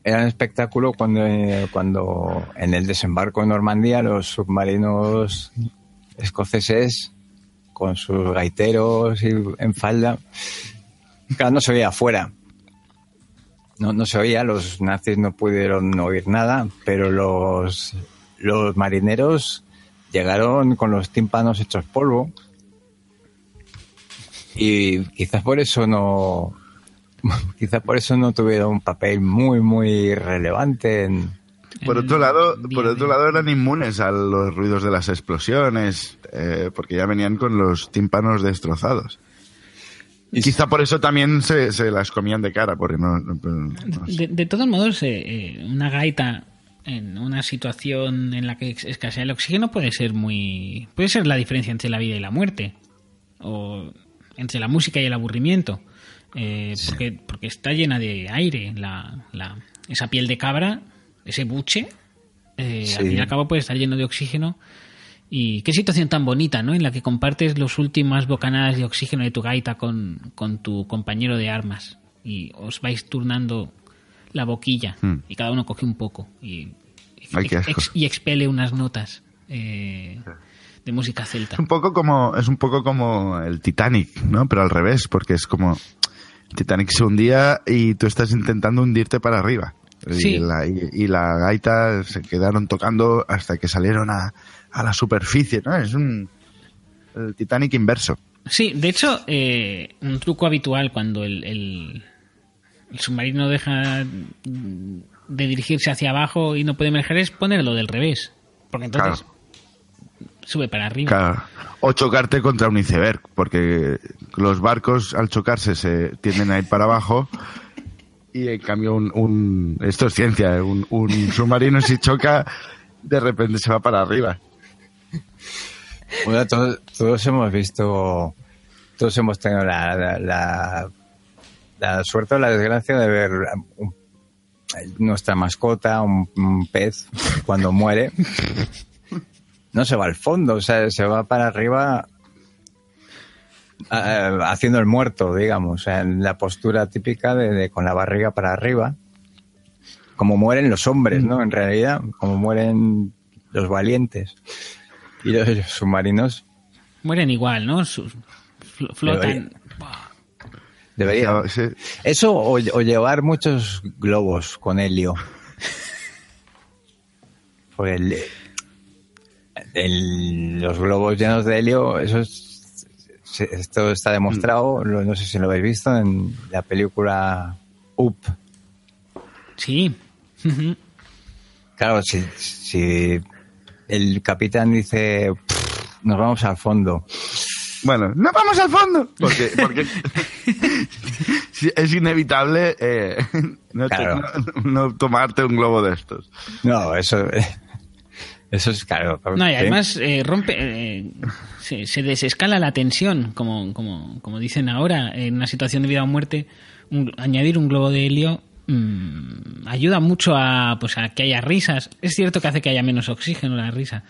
Era un espectáculo cuando, cuando en el desembarco en Normandía los submarinos escoceses con sus gaiteros y en falda, claro, no se veía afuera. No, no se oía, los nazis no pudieron oír nada, pero los, los marineros llegaron con los tímpanos hechos polvo y quizás por eso no quizás por eso no tuvieron un papel muy muy relevante en, Por otro lado, por otro lado eran inmunes a los ruidos de las explosiones, eh, porque ya venían con los tímpanos destrozados. Y quizá por eso también se, se las comían de cara, porque no, no- no sé. De, de todos modos, eh, eh, una gaita en una situación en la que escasea el oxígeno puede ser muy. puede ser la diferencia entre la vida y la muerte. O entre la música y el aburrimiento. Eh, porque, porque está llena de aire. La, la- esa piel de cabra, ese buche, eh, Sí. al fin y al cabo puede estar lleno de oxígeno. Y qué situación tan bonita, ¿no? En la que compartes las últimas bocanadas de oxígeno de tu gaita con, con tu compañero de armas. Y os vais turnando la boquilla. Hmm. Y cada uno coge un poco. Y, Ay, ex- y expele unas notas eh, de música celta. Es un poco como es un poco como el Titanic, ¿no? Pero al revés, porque es como Titanic se hundía y tú estás intentando hundirte para arriba. Sí. Y, la, y- y la gaita se quedaron tocando hasta que salieron a, a la superficie, ¿no? Es un el Titanic inverso. Sí, de hecho, eh, un truco habitual cuando el, el- el submarino deja de dirigirse hacia abajo y no puede emerger es ponerlo del revés. Porque entonces sube para arriba. Claro. O chocarte contra un iceberg, porque los barcos al chocarse se tienden a ir para abajo y en cambio un, un- esto es ciencia, ¿eh? un, un submarino si choca de repente se va para arriba. Bueno, todos, todos hemos visto, todos hemos tenido la, la, la- la suerte o la desgracia de ver un- nuestra mascota, un, un pez, cuando muere, no se va al fondo, o sea, se va para arriba eh, haciendo el muerto, digamos, o sea, en la postura típica de, de con la barriga para arriba, como mueren los hombres, ¿no? En realidad, como mueren los valientes. Y los submarinos Mueren igual, ¿no? Sus- fl- flotan. deberían. Sí. Eso o, o llevar muchos globos con helio. Porque el- el- los globos llenos de helio, eso es- se- esto está demostrado, lo- no sé si lo habéis visto en la película Up. Sí. Claro, si, si el capitán dice "Pff, nos vamos al fondo, Bueno, no vamos al fondo, porque, porque es inevitable eh, no, te- Claro. no- no tomarte un globo de estos. no, eso, eso es claro. No, y además eh, rompe, eh, se, se desescala la tensión, como, como, como dicen ahora, en una situación de vida o muerte, un- añadir un globo de helio mm, ayuda mucho a, pues, a que haya risas. Es cierto que hace que haya menos oxígeno la risa,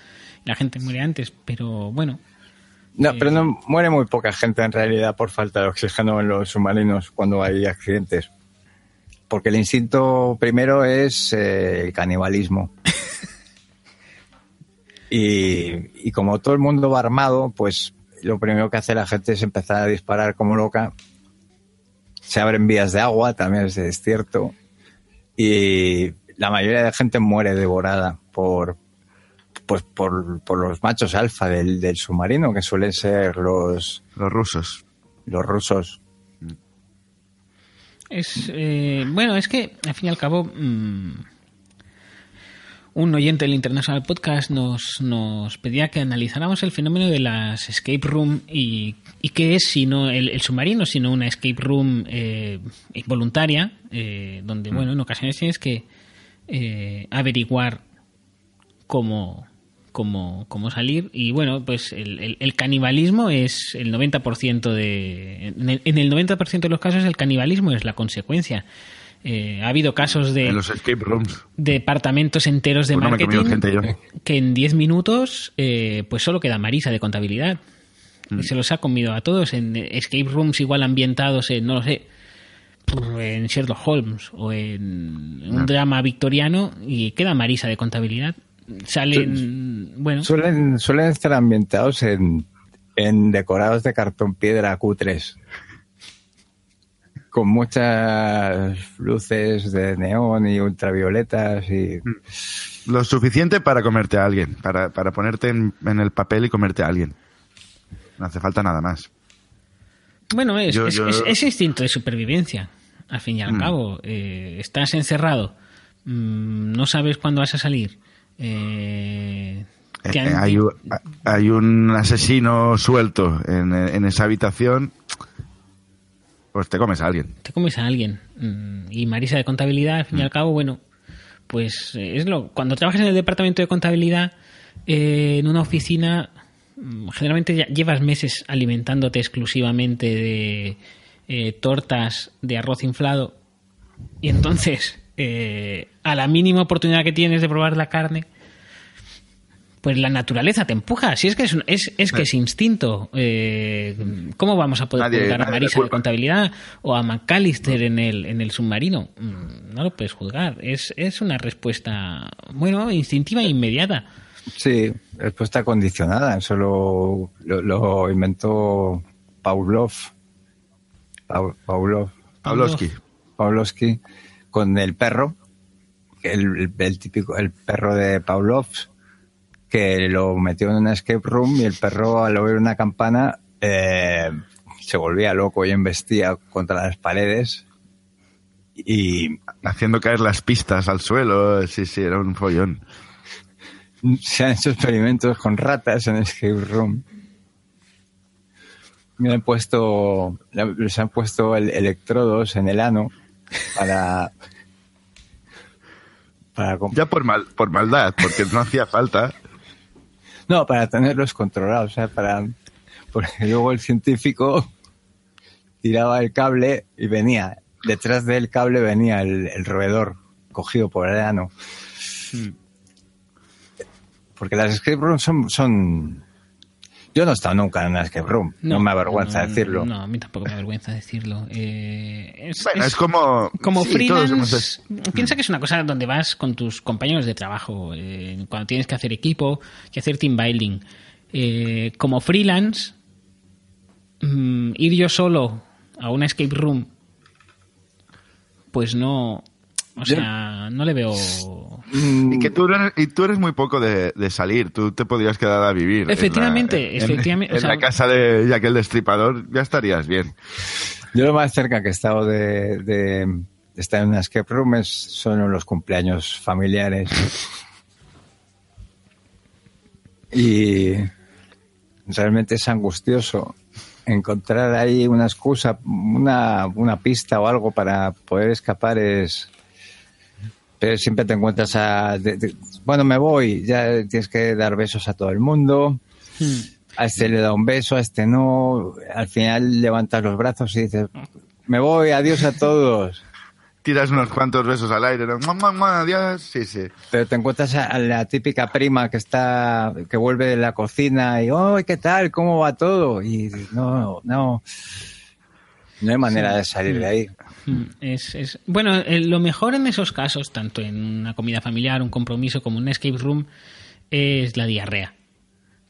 la gente muere antes, pero bueno, No, pero no muere muy poca gente en realidad por falta de oxígeno en los submarinos cuando hay accidentes. Porque el instinto primero es eh, el canibalismo. y, y como todo el mundo va armado, pues lo primero que hace la gente es empezar a disparar como loca. Se abren vías de agua, también es, cierto. Y la mayoría de gente muere devorada por, pues por, por los machos alfa del, del submarino, que suelen ser los, Los rusos. los rusos. Es, eh, bueno, es que al fin y al cabo, mm, un oyente del International Podcast nos, nos pedía que analizáramos el fenómeno de las escape room y, y qué es sino el, el submarino, sino una escape room eh, voluntaria, eh, donde, bueno, en ocasiones tienes que eh, averiguar cómo, cómo, cómo salir. Y bueno, pues el, el- el canibalismo es el 90% de... En el, en el 90% de los casos el canibalismo es la consecuencia. Eh, ha habido casos de En los escape rooms. departamentos enteros de comido marketing gente yo. que en 10 minutos eh, pues solo queda Marisa de contabilidad. Mm. Y se los ha comido a todos en escape rooms igual ambientados en, no lo sé, en Sherlock Holmes o en un drama victoriano y queda Marisa de contabilidad. Salen, bueno, Suelen, suelen estar ambientados en, en decorados de cartón piedra cutres. Con muchas luces de neón y ultravioletas y... Lo suficiente para comerte a alguien, para, para ponerte en, en el papel y comerte a alguien. No hace falta nada más. Bueno, es, Yo- es, yo- es- es instinto de supervivencia, al fin y al Mm. cabo. Eh, estás encerrado, mm, no sabes cuándo vas a salir. eh, Eh, han- hay, un- hay un asesino suelto en, en esa habitación, pues te comes a alguien. te comes a alguien. Mm, Y Marisa de contabilidad, al Mm. fin y al cabo, bueno, pues eh, es lo. Cuando trabajas en el departamento de contabilidad, eh, en una oficina, mm, generalmente ya llevas meses alimentándote exclusivamente de eh, tortas de arroz inflado. Y entonces, eh, a la mínima oportunidad que tienes de probar la carne, pues la naturaleza te empuja. Si es que es, un- es, es que es instinto. Eh, ¿Cómo vamos a poder Nadie- juzgar a nadie Marisa de contabilidad o a McAllister en el, en el submarino? Mm, No lo puedes juzgar. Es, es una respuesta, bueno, instintiva e inmediata. Sí, respuesta condicionada. Eso lo, lo- lo inventó Pavlov. Pau- Pavlov. Pavlovsky. Pavlovsky con el perro, el, el- el típico, el perro de Pavlov, que lo metió en una escape room y el perro al oír una campana eh, se volvía loco y embestía contra las paredes y Haciendo caer las pistas al suelo. Sí, sí, era un follón. se han hecho experimentos con ratas en escape room. Me han puesto, les han puesto el- electrodos en el ano para, para Ya por, mal, por maldad, porque no hacía falta. No, para tenerlos controlados, o sea, para porque luego el científico tiraba el cable y venía, detrás del cable venía el, el roedor cogido por el ano. Porque las escape rooms son, son... Yo no he estado nunca en una escape room, no, me avergüenza no, decirlo. No, a mí tampoco me avergüenza decirlo. Eh, es, Bueno, es, es- como... como sí, todos hemos- freelance, piensa que es una cosa donde vas con tus compañeros de trabajo, eh, cuando tienes que hacer equipo, que hacer team building. Eh, como freelance, mm, ir yo solo a una escape room, pues no, o sea, no le veo... Mm, Y que tú eres, y tú eres muy poco de, de salir, tú te podrías quedar a vivir. en la- Efectivamente, en- efectivamente, En, o sea- la casa de Jack el Destripador ya estarías bien. Yo lo más cerca que he estado de, de- de estar en una escape room es, son los cumpleaños familiares. Y realmente es angustioso encontrar ahí una excusa, una, una pista o algo para poder escapar es... Pero siempre te encuentras a... de- de- bueno, me voy, ya tienes que dar besos a todo el mundo Hmm. a este le da un beso, a este no. Al final levantas los brazos y dices, me voy, adiós a todos. Tiras unos cuantos besos al aire, ¿no? ¡Mua, mua, mua! adiós. Sí, sí. Pero te encuentras a la típica prima que está, que vuelve de la cocina y, oh, ¿qué tal? ¿Cómo va todo? Y dices, no, no. No hay manera de salir de ahí. Mm, Es, es- bueno, eh, lo mejor en esos casos, tanto en una comida familiar, un compromiso como un escape room, es la diarrea.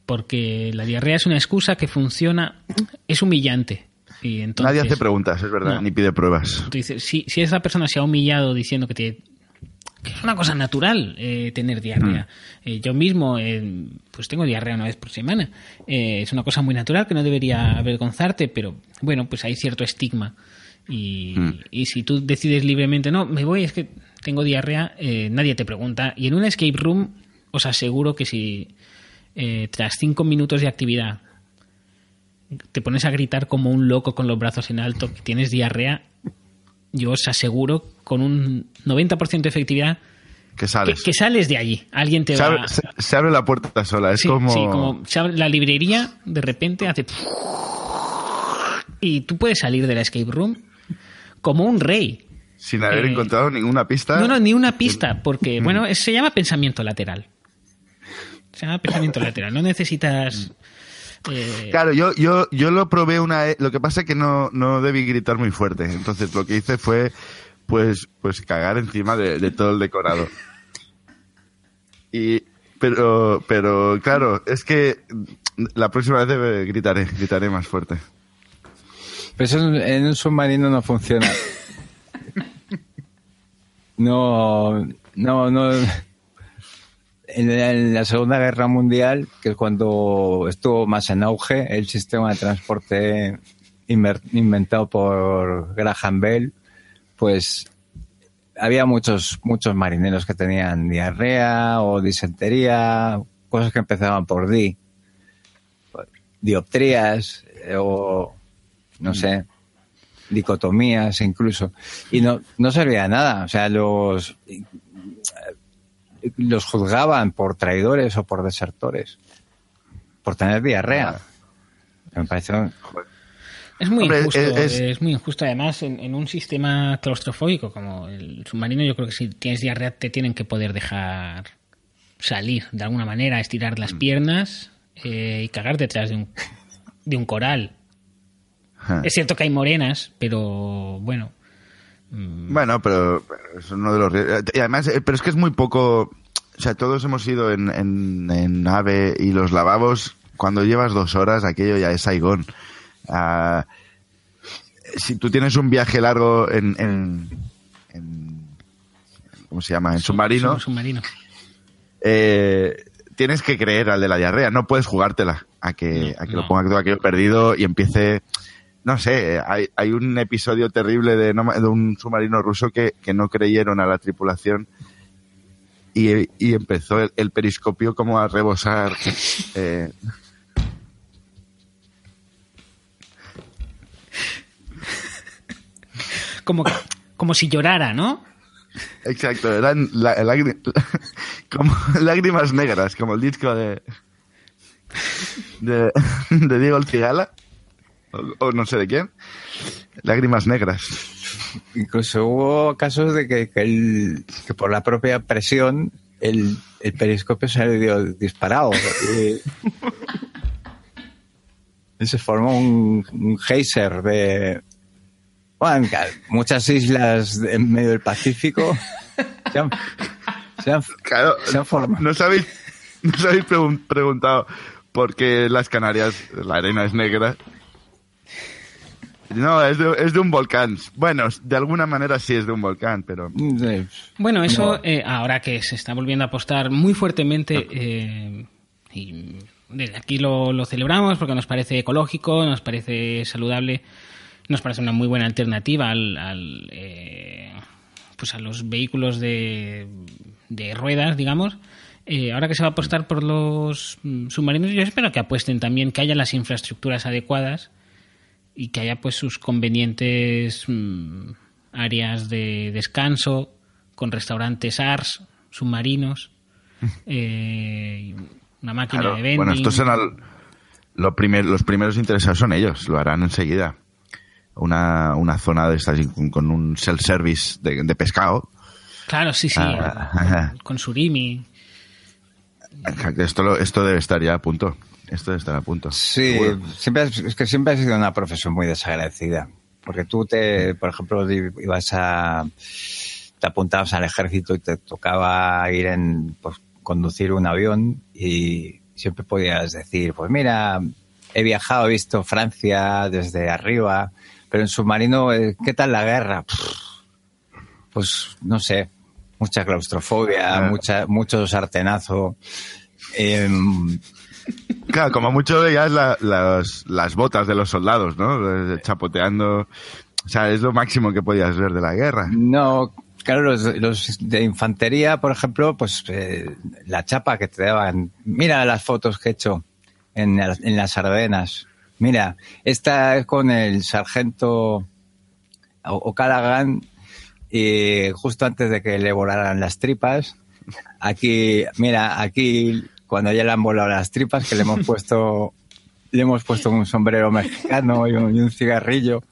Porque la diarrea es una excusa que funciona, es humillante. Y entonces, Nadie hace preguntas, es verdad, No. ni pide pruebas. dices, si, si esa persona se ha humillado diciendo que, te- que es una cosa natural eh, tener diarrea. Eh, yo mismo, eh, pues tengo diarrea una vez por semana. Es una cosa muy natural que no debería avergonzarte, pero bueno, pues hay cierto estigma. Y, Mm. y si tú decides libremente, no, me voy, es que tengo diarrea, eh, nadie te pregunta. Y en un escape room os aseguro que si eh, tras cinco minutos de actividad te pones a gritar como un loco con los brazos en alto que tienes diarrea, yo os aseguro con un 90% de efectividad Que sales. que, que sales de allí. Alguien te se, va... abre, se- se abre la puerta sola. Es Sí, como... sí, como se abre la librería de repente hace... Y tú puedes salir de la escape room como un rey. Sin haber eh, encontrado ninguna pista. No, no, ni una pista, porque, bueno, es- se llama pensamiento lateral. Se llama pensamiento lateral. No necesitas... eh, Claro, yo, yo, yo lo probé una vez. Lo que pasa es que no, no debí gritar muy fuerte. Entonces lo que hice fue, pues, pues cagar encima de, de todo el decorado. Y, pero, pero claro, es que la próxima vez gritaré, gritaré más fuerte. Pero en- un submarino no funciona. No, no, no. En la, Segunda Guerra Mundial, que es cuando estuvo más en auge el sistema de transporte inventado por Graham Bell, pues había muchos, muchos marineros que tenían diarrea o disentería, cosas que empezaban por di, dioptrías eh, o no sé, dicotomías incluso. Y no, no servía de nada. O sea, los, los juzgaban por traidores o por desertores, por tener diarrea. Me parece un- Es muy Hombre, injusto, es- es, es- muy injusto. Además, en, en un sistema claustrofóbico como el submarino, yo creo que si tienes diarrea te tienen que poder dejar salir de alguna manera, estirar las piernas eh, y cagar detrás de un, de un coral. Es cierto que hay morenas, pero bueno. mm, Bueno, pero, es uno de los ries- Y además, eh, pero es que es muy poco. O sea, todos hemos ido en, en, en AVE y los lavabos, cuando llevas dos horas, aquello ya es Saigón. Ah, si tú tienes un viaje largo en. en, en- ¿Cómo se llama? En submarino. sub- submarino. eh, tienes que creer al de la diarrea, no puedes jugártela a que, a que No. lo ponga todo aquello perdido y empiece. No sé, hay, hay un episodio terrible de, un submarino ruso que, que no creyeron a la tripulación y, y empezó el, el periscopio como a rebosar. eh, Como, como si llorara, ¿no? exacto, eran la- como lágrimas negras, como el disco de, de, de Diego El Cigala, o, no sé de quién. Lágrimas negras. Incluso hubo casos de que, que, el- que por la propia presión el, el periscopio se dio disparado. Y, se formó un, un geyser de... Bueno, muchas islas en medio del Pacífico se han, se han- Claro, se han formado. no os habéis, no pregun- preguntado por qué las Canarias la arena es negra. No, es de, es de un volcán. Bueno, de alguna manera sí es de un volcán, pero... Bueno, eso No. eh, ahora que se está volviendo a apostar muy fuertemente eh, y desde aquí lo, lo celebramos porque nos parece ecológico, nos parece saludable, nos parece una muy buena alternativa al, al, eh, pues a los vehículos de, de ruedas, digamos. Eh, ahora que se va a apostar por los mm, submarinos, yo espero que apuesten también que haya las infraestructuras adecuadas y que haya pues sus convenientes mm, áreas de descanso con restaurantes ARS, submarinos, eh, una máquina Claro, de vending. bueno, estos serán lo primer- los primeros interesados son ellos, lo harán enseguida. Una, una zona de estas con, con un self-service de, de pescado. Claro, sí, sí, Ah. con surimi. Esto, lo- esto debe estar ya a punto. Esto debe estar a punto. Sí, siempre, has- es que siempre ha sido una profesión muy desagradecida. Porque tú te, por ejemplo, ibas a, te apuntabas al ejército y te tocaba ir en, pues, conducir un avión y siempre podías decir, pues mira, he viajado, he visto Francia desde arriba, pero en submarino, eh, ¿qué tal la guerra? Pues no sé, mucha claustrofobia, Ah. mucha, mucho sartenazo. em, Claro, como mucho veías la- las, las botas de los soldados, ¿no? Eh, Chapoteando. O sea, es lo máximo que podías ver de la guerra. No, Claro, los, los de infantería, por ejemplo, pues eh, la chapa que te daban. Mira las fotos que he hecho en, en las Ardenas. Mira, esta es con el sargento O'Callaghan y justo antes de que le volaran las tripas. Aquí, mira, aquí cuando ya le han volado las tripas, que le hemos puesto, le hemos puesto un sombrero mexicano y un, y un cigarrillo.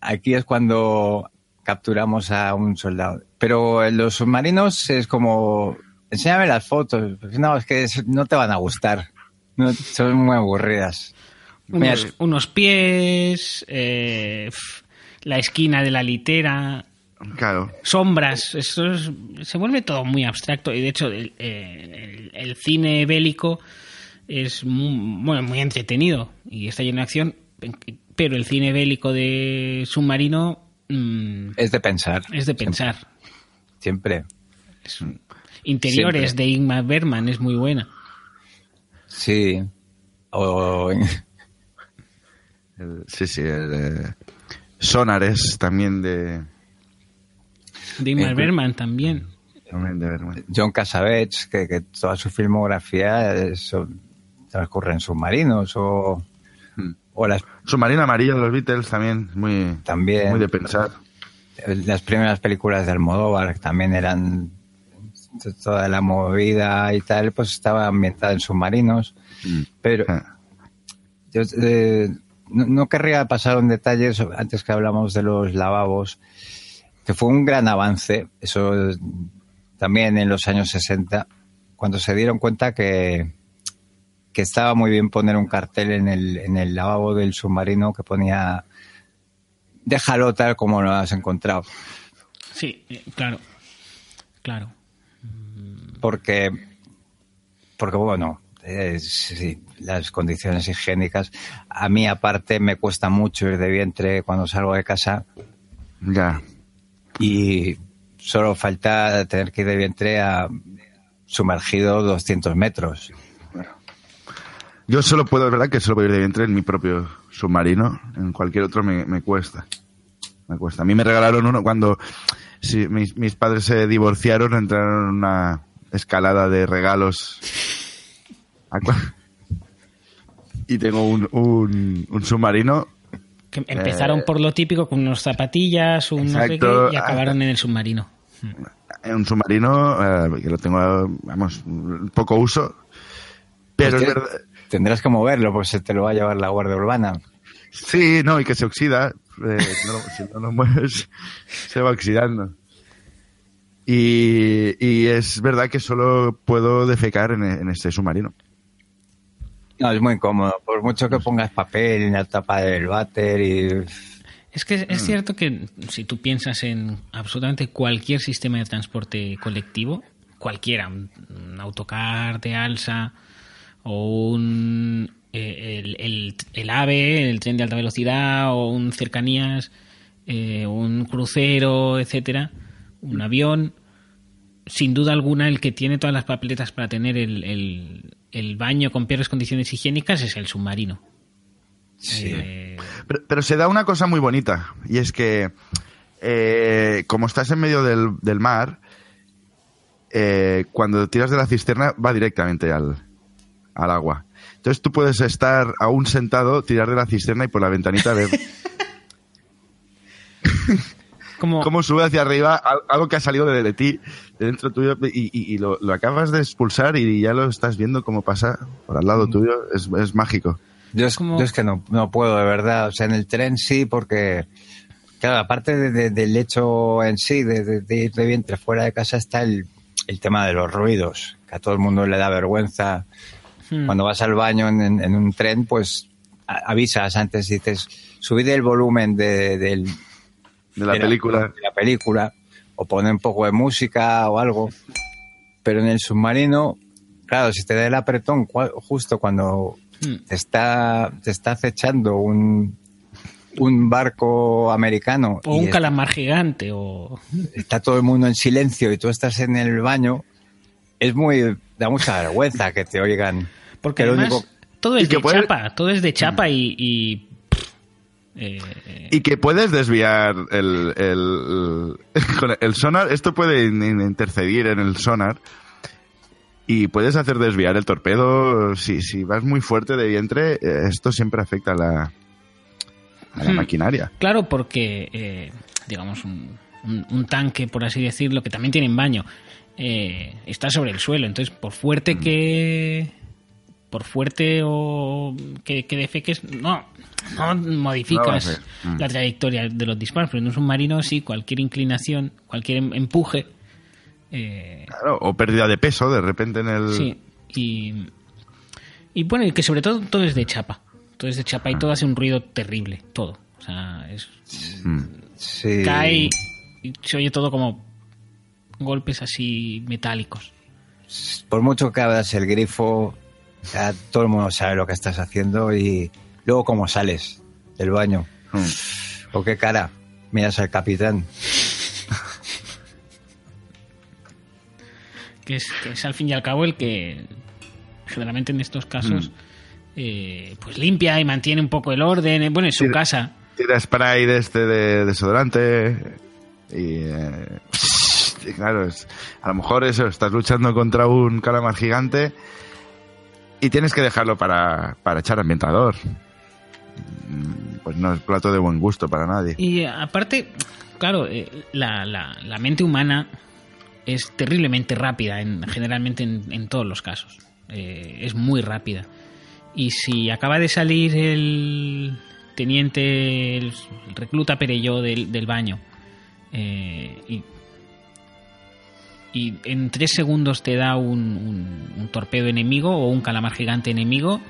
Aquí es cuando capturamos a un soldado. Pero en los submarinos es como, enséñame las fotos. No, es que no te van a gustar. No, son muy aburridas. Unos, unos pies, eh, la esquina de la litera, Claro. sombras, eso es- se vuelve todo muy abstracto y de hecho el, el- el cine bélico es muy, bueno, muy entretenido y está lleno de acción, pero el cine bélico de submarino mm, es de pensar. es de pensar. Siempre. Interiores Siempre. de Ingmar Bergman es muy buena. Sí. O sí, sí. El, eh, Sonares también de, De Ingmar Eh, Bergman también. John Cassavetes, que, que toda su filmografía es- son- transcurre en submarinos o, Hmm. o las, Submarino Amarillo de los Beatles también, muy, También. muy de pensar. las primeras películas de Almodóvar que también eran toda la movida y tal, pues estaba ambientada en submarinos. Pero Ah, yo eh, no, no querría pasar un detalle antes que hablamos de los lavabos, que fue un gran avance, eso también en los años 60, cuando se dieron cuenta que, que estaba muy bien poner un cartel en el, en el lavabo del submarino que ponía déjalo tal como lo has encontrado. Sí, eh, claro. Claro. porque porque bueno eh, sí, las condiciones higiénicas a mí aparte me cuesta mucho ir de vientre cuando salgo de casa Ya. Y solo falta tener que ir de vientre a sumergido 200 metros Yo solo puedo, es verdad que solo puedo ir de vientre en mi propio submarino. En cualquier otro me, me cuesta. Me cuesta. A mí me regalaron uno cuando sí, mis, mis padres se divorciaron, entraron en una escalada de regalos. Y tengo un, un, un submarino. Que empezaron Eh, por lo típico con unos zapatillas, un no sé exacto. qué, y acabaron en el submarino. Un submarino eh, que lo tengo, vamos, poco uso. Pero es Hostia, verdad. tendrás que moverlo porque se te lo va a llevar la guardia urbana Sí, no, y que se oxida. eh, no si no lo mueves, se va oxidando. Y, y es verdad que solo puedo defecar en, en este submarino. No es muy cómodo. Por mucho que pongas papel en la tapa del váter y Es que es- Mm. cierto que si tú piensas en absolutamente cualquier sistema de transporte colectivo, cualquiera, un, un autocar de alza o un eh, el, el- el AVE, el tren de alta velocidad o un cercanías, eh, un crucero, etcétera, un avión, sin duda alguna el que tiene todas las papeletas para tener el, el- el baño con peores condiciones higiénicas es el submarino. Eh, Pero, pero se da una cosa muy bonita, y es que eh, como estás en medio del, del mar, eh, cuando tiras de la cisterna va directamente al, al agua. Entonces tú puedes estar aún sentado, tirar de la cisterna y por la ventanita ver como, cómo sube hacia arriba al- algo que ha salido de, de ti, de dentro tuyo, y, y- y lo, lo acabas de expulsar y ya lo estás viendo cómo pasa por al lado tuyo. Es, es mágico. Yo es, Como- yo es que no, no puedo, de verdad. O sea, en el tren sí, porque, claro, aparte de- de- del hecho en sí, de, de- de ir de vientre fuera de casa, está el, el tema de los ruidos, que a todo el mundo le da vergüenza. Hmm. Cuando vas al baño en, en- en un tren, pues a- avisas antes, dices, subid el volumen de, del, De la de película. de la película, o poner un poco de música o algo. Pero en el submarino, claro, si te da el apretón cua- justo cuando Hmm. te está, te está acechando un, un barco americano O un calamar gigante, o... está todo el mundo en silencio y tú estás en el baño, es muy, da mucha vergüenza que te oigan. Porque además único- todo es de puede- chapa, todo es de chapa y, y, Eh, Y que puedes desviar el, el, el sonar. Esto puede in- in- intercedir en el sonar. Y puedes hacer desviar el torpedo. Si, si vas muy fuerte de vientre, eh, esto siempre afecta a la, a la Hmm. maquinaria. Claro, porque, eh, digamos, un, un- un tanque, por así decirlo, que también tiene baño, eh, está sobre el suelo. Entonces, por fuerte que. Por fuerte o que, que defeques, no, no modificas No va a ser. Mm. la trayectoria de los disparos. Pero en un submarino, sí, cualquier inclinación, cualquier em- empuje. eh, Claro, o pérdida de peso de repente en el. Sí, y, y bueno, y que sobre todo todo es de chapa. Todo es de chapa y todo hace un ruido terrible, todo. O sea, es, Mm. Sí. cae y se oye todo como golpes así metálicos. Por mucho que abras el grifo, ya todo el mundo sabe lo que estás haciendo y luego cómo sales del baño. Mm. O qué cara. Miras al capitán. Que es, que es al fin y al cabo el que generalmente en estos casos eh, pues limpia y mantiene un poco el orden. Bueno, en su casa. Tira spray de este de desodorante. Y. eh, y claro, es, a lo mejor eso, estás luchando contra un calamar gigante. Y tienes que dejarlo para, para echar ambientador. Mm, Pues no es plato de buen gusto para nadie. Y aparte, claro, eh, la, la- mente humana es terriblemente rápida, en, generalmente en, todos los casos. Eh, es muy rápida. Y si acaba de salir el teniente, el, recluta Perelló del, del baño, eh, y, y en tres segundos te da un, un- un torpedo enemigo o un calamar gigante enemigo,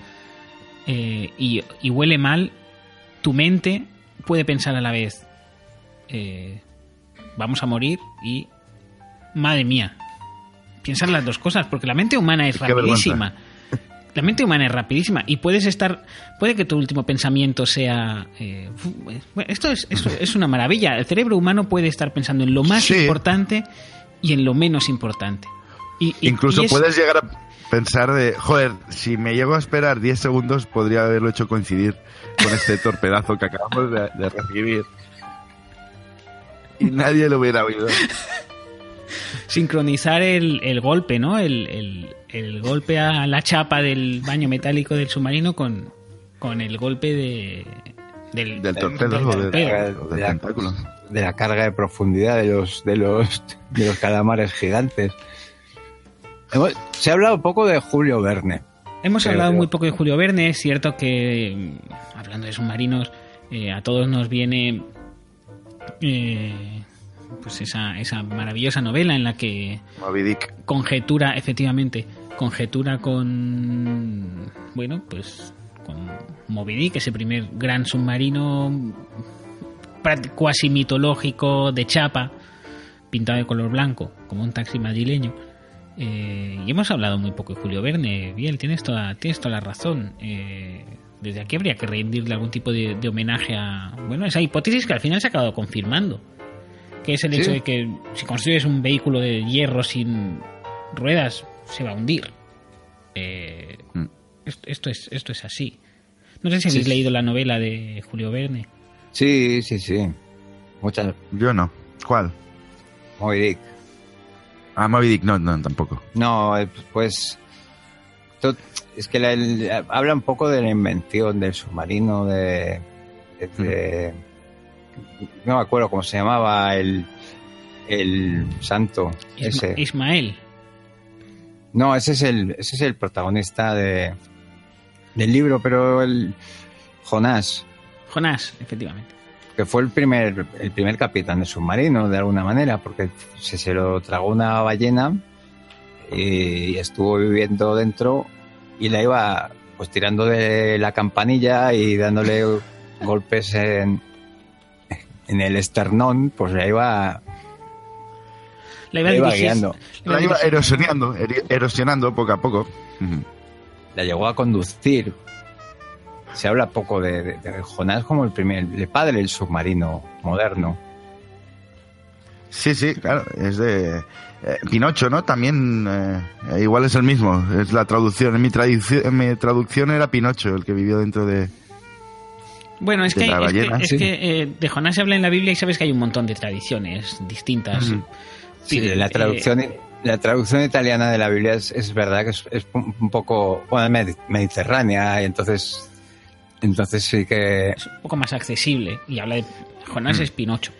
eh, y, y huele mal, tu mente puede pensar a la vez, eh, vamos a morir y, madre mía, piensas las dos cosas, porque la mente humana es Qué vergüenza. rapidísima. La mente humana es rapidísima y puedes estar, puede que tu último pensamiento sea, eh, bueno, esto es, esto es una maravilla. El cerebro humano puede estar pensando en lo más Sí. importante y en lo menos importante. Y, y- Incluso y es- puedes llegar a pensar de, joder, si me llego a esperar 10 segundos, podría haberlo hecho coincidir con este torpedazo que acabamos de, de recibir. Y nadie lo hubiera oído. sincronizar el, el golpe, ¿no? El, el- el golpe a la chapa del baño metálico del submarino con, con el golpe de, del, Del torpedo del torpedo. de, la, tentáculo. de la carga de profundidad de los de los de los calamares gigantes. Hemos- se ha hablado poco de Julio Verne. Hemos Creo hablado muy poco de Julio Verne, es cierto que, mm, hablando de submarinos, eh, a todos nos viene eh, pues esa, esa maravillosa novela en la que Moby Dick. conjetura, efectivamente, conjetura con, bueno, pues con Moby Dick, ese primer gran submarino cuasi mitológico de chapa, pintado de color blanco, como un taxi madrileño. Eh, y hemos hablado muy poco de Julio Verne. Bien, tienes toda, tienes toda la razón. Eh, desde aquí habría que rendirle algún tipo de, de homenaje a, bueno, esa hipótesis que al final se ha acabado confirmando. Que es el Sí. hecho de que si construyes un vehículo de hierro sin ruedas, se va a hundir. Eh, Mm. esto, esto es, esto es así. No sé si Sí, habéis sí. leído la novela de Julio Verne. Sí, sí, sí. Muchas. Yo no. ¿Cuál? Moby Dick. Ah, Moby Dick, no, no, tampoco. No, eh, pues es que la- el- habla un poco de la invención del submarino, de, de- de- no me acuerdo cómo se llamaba el el santo Isma- ese. Ismael. No, ese es el ese es el protagonista de del libro, pero el Jonás Jonás, efectivamente. Que fue el primer el primer capitán de submarino de alguna manera porque se, se lo tragó una ballena y estuvo viviendo dentro y la iba pues tirando de la campanilla y dándole golpes en en el esternón pues la iba, La iba, la iba guiando. La iba erosionando, erosionando poco a poco. La llegó a conducir se habla poco de, de- de Jonás como el primer el padre del submarino moderno Sí, sí, claro, es de eh, Pinocho, ¿no? También eh, igual es el mismo, es la traducción. En mi, traducción, en mi traducción era Pinocho el que vivió dentro de... Bueno, es de que, la es que, ballena. es Sí. que, eh, de Jonás se habla en la Biblia y sabes que hay un montón de tradiciones distintas. Sí, Eh, la traducción, la traducción italiana de la Biblia es, es verdad que es, es un poco bueno, medi- mediterránea y entonces entonces sí que es un poco más accesible y habla de Jonás Mm. es Pinocho.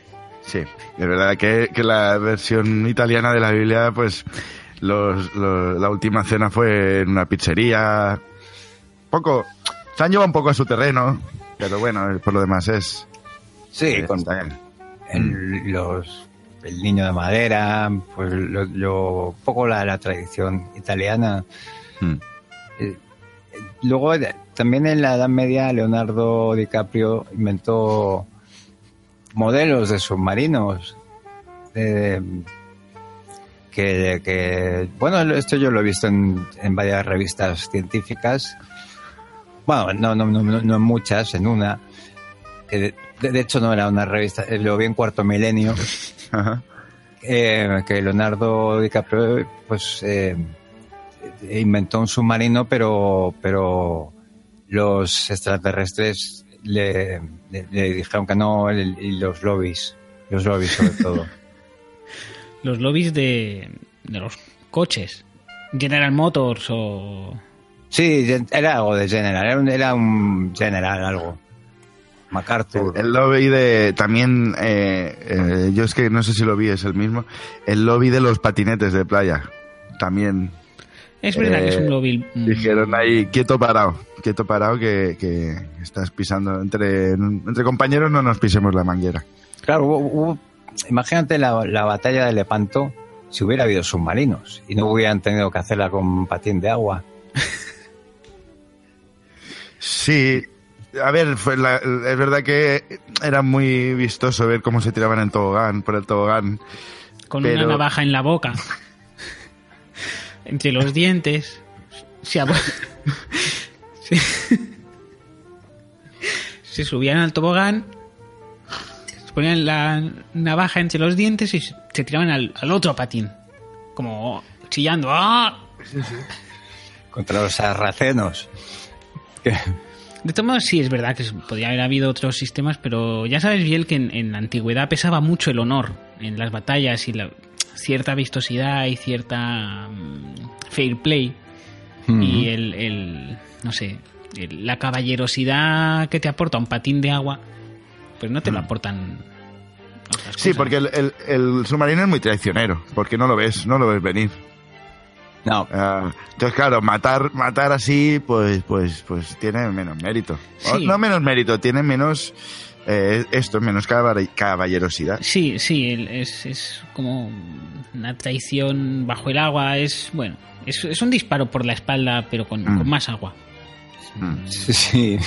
Sí, es verdad que, que la versión italiana de la Biblia, pues los, los- la última cena fue en una pizzería. Poco, se han llevado un poco a su terreno, pero bueno, por lo demás es... sí con el, los el niño de madera pues lo, lo- un poco la, la tradición italiana Mm. Eh, eh, luego eh, también en la Edad Media Leonardo DiCaprio inventó modelos de submarinos eh, que, que bueno esto yo lo he visto en, en varias revistas científicas bueno no no, no, no no en muchas en una que de, de hecho no era una revista eh, lo vi en Cuarto Milenio Ajá. eh, que Leonardo DiCaprio pues eh, inventó un submarino pero pero los extraterrestres le, le- le dijeron que no y los lobbies los lobbies sobre todo Los lobbies de, de los coches. General Motors o... sí era algo de General era un, era un General algo MacArthur El lobby de también, eh, eh, yo es que no sé si lo vi, es el mismo, el lobby de los patinetes de playa. También Es verdad que es un Eh, mm, dijeron ahí, quieto parado, quieto parado que, que estás pisando, entre, entre compañeros no nos pisemos la manguera. Claro, hubo- hubo- imagínate la, la batalla de Lepanto si hubiera habido submarinos y no hubieran tenido que hacerla con patín de agua. Sí, a ver, fue la- es verdad que era muy vistoso ver cómo se tiraban en tobogán, por el tobogán. con pero- una navaja en la boca. Entre los dientes. Se, se, se subían al tobogán. Se ponían la navaja entre los dientes y se tiraban al, al otro patín. Como chillando. ¡Ah! Contra los sarracenos. De todos modos, sí, es verdad que podría haber habido otros sistemas, pero ya sabes bien que en, en la antigüedad pesaba mucho el honor en las batallas y la cierta vistosidad y cierta mm, fair play y el, el, no sé, el- la caballerosidad que te aporta un patín de agua, pues no te lo aportan otras Sí, cosas. porque el, el- el submarino es muy traicionero, porque no lo ves, no lo ves venir. No, Ah, entonces, claro, matar, matar así, pues, pues, pues tiene menos mérito. O no menos mérito, tiene menos eh, esto, menos caball- caballerosidad. Sí, sí, es, es como una traición bajo el agua, es, bueno, es, es un disparo por la espalda, pero con, Mm. con más agua. Mm. sí, sí.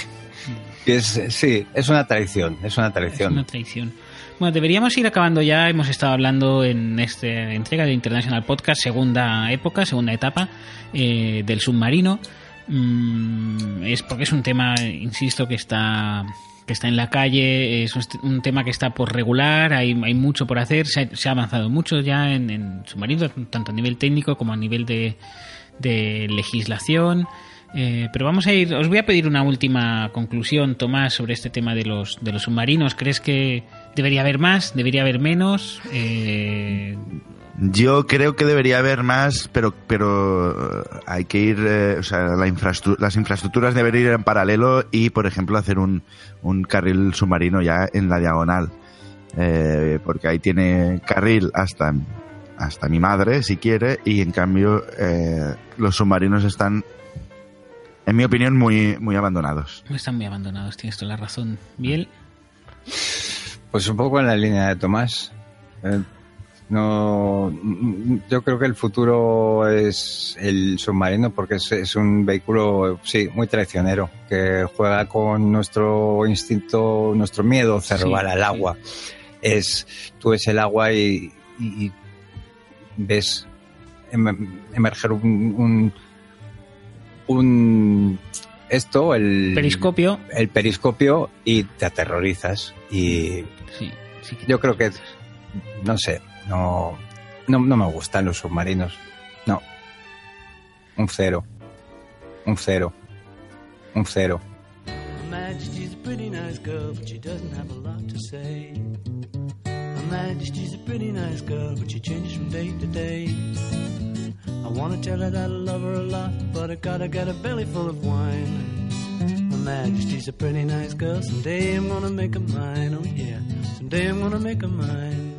Es, sí, es una traición, es una Es traición. una traición. Bueno, deberíamos ir acabando ya. Hemos estado hablando en esta entrega de International Podcast, segunda época, segunda etapa eh, del submarino. Mm, es porque es un tema, insisto, que está que está en la calle, es un, tema que está por regular, hay, hay mucho por hacer, se ha, se ha avanzado mucho ya en, en submarinos, tanto a nivel técnico como a nivel de, de legislación. Eh, pero vamos a ir, os voy a pedir una última conclusión, Tomás, sobre este tema de los, de los submarinos. ¿Crees que debería haber más? ¿Debería haber menos? Eh, Yo creo que debería haber más, pero, pero eh, hay que ir, eh, o sea, la infraestru- las infraestructuras deberían ir en paralelo y, por ejemplo, hacer un, un carril submarino ya en la diagonal. Eh, porque ahí tiene carril hasta, hasta mi madre, si quiere, y en cambio eh, los submarinos están, en mi opinión, muy, muy abandonados. están muy abandonados, tienes toda la razón. Biel, Pues un poco en la línea de Tomás. No, yo creo que el futuro es el submarino porque es, es un vehículo, sí, muy traicionero, que juega con nuestro instinto, nuestro miedo cerval Sí, al sí. agua. Es, tú ves el agua y, y- y ves em- emerger un, un, un- esto, el periscopio. el periscopio y te aterrorizas y Sí, sí que- yo creo que no sé no no, no me gustan los submarinos no un cero un cero un cero Majesty's pretty nice girl, but she doesn't have a lot to say. Her Majesty's a pretty nice girl, but she changes from day to day. I wanna tell her that I love her a lot, but I gotta get a belly full of wine. Her Majesty's a pretty nice girl, someday I'm gonna make her mine, oh yeah, someday I'm gonna make her mine.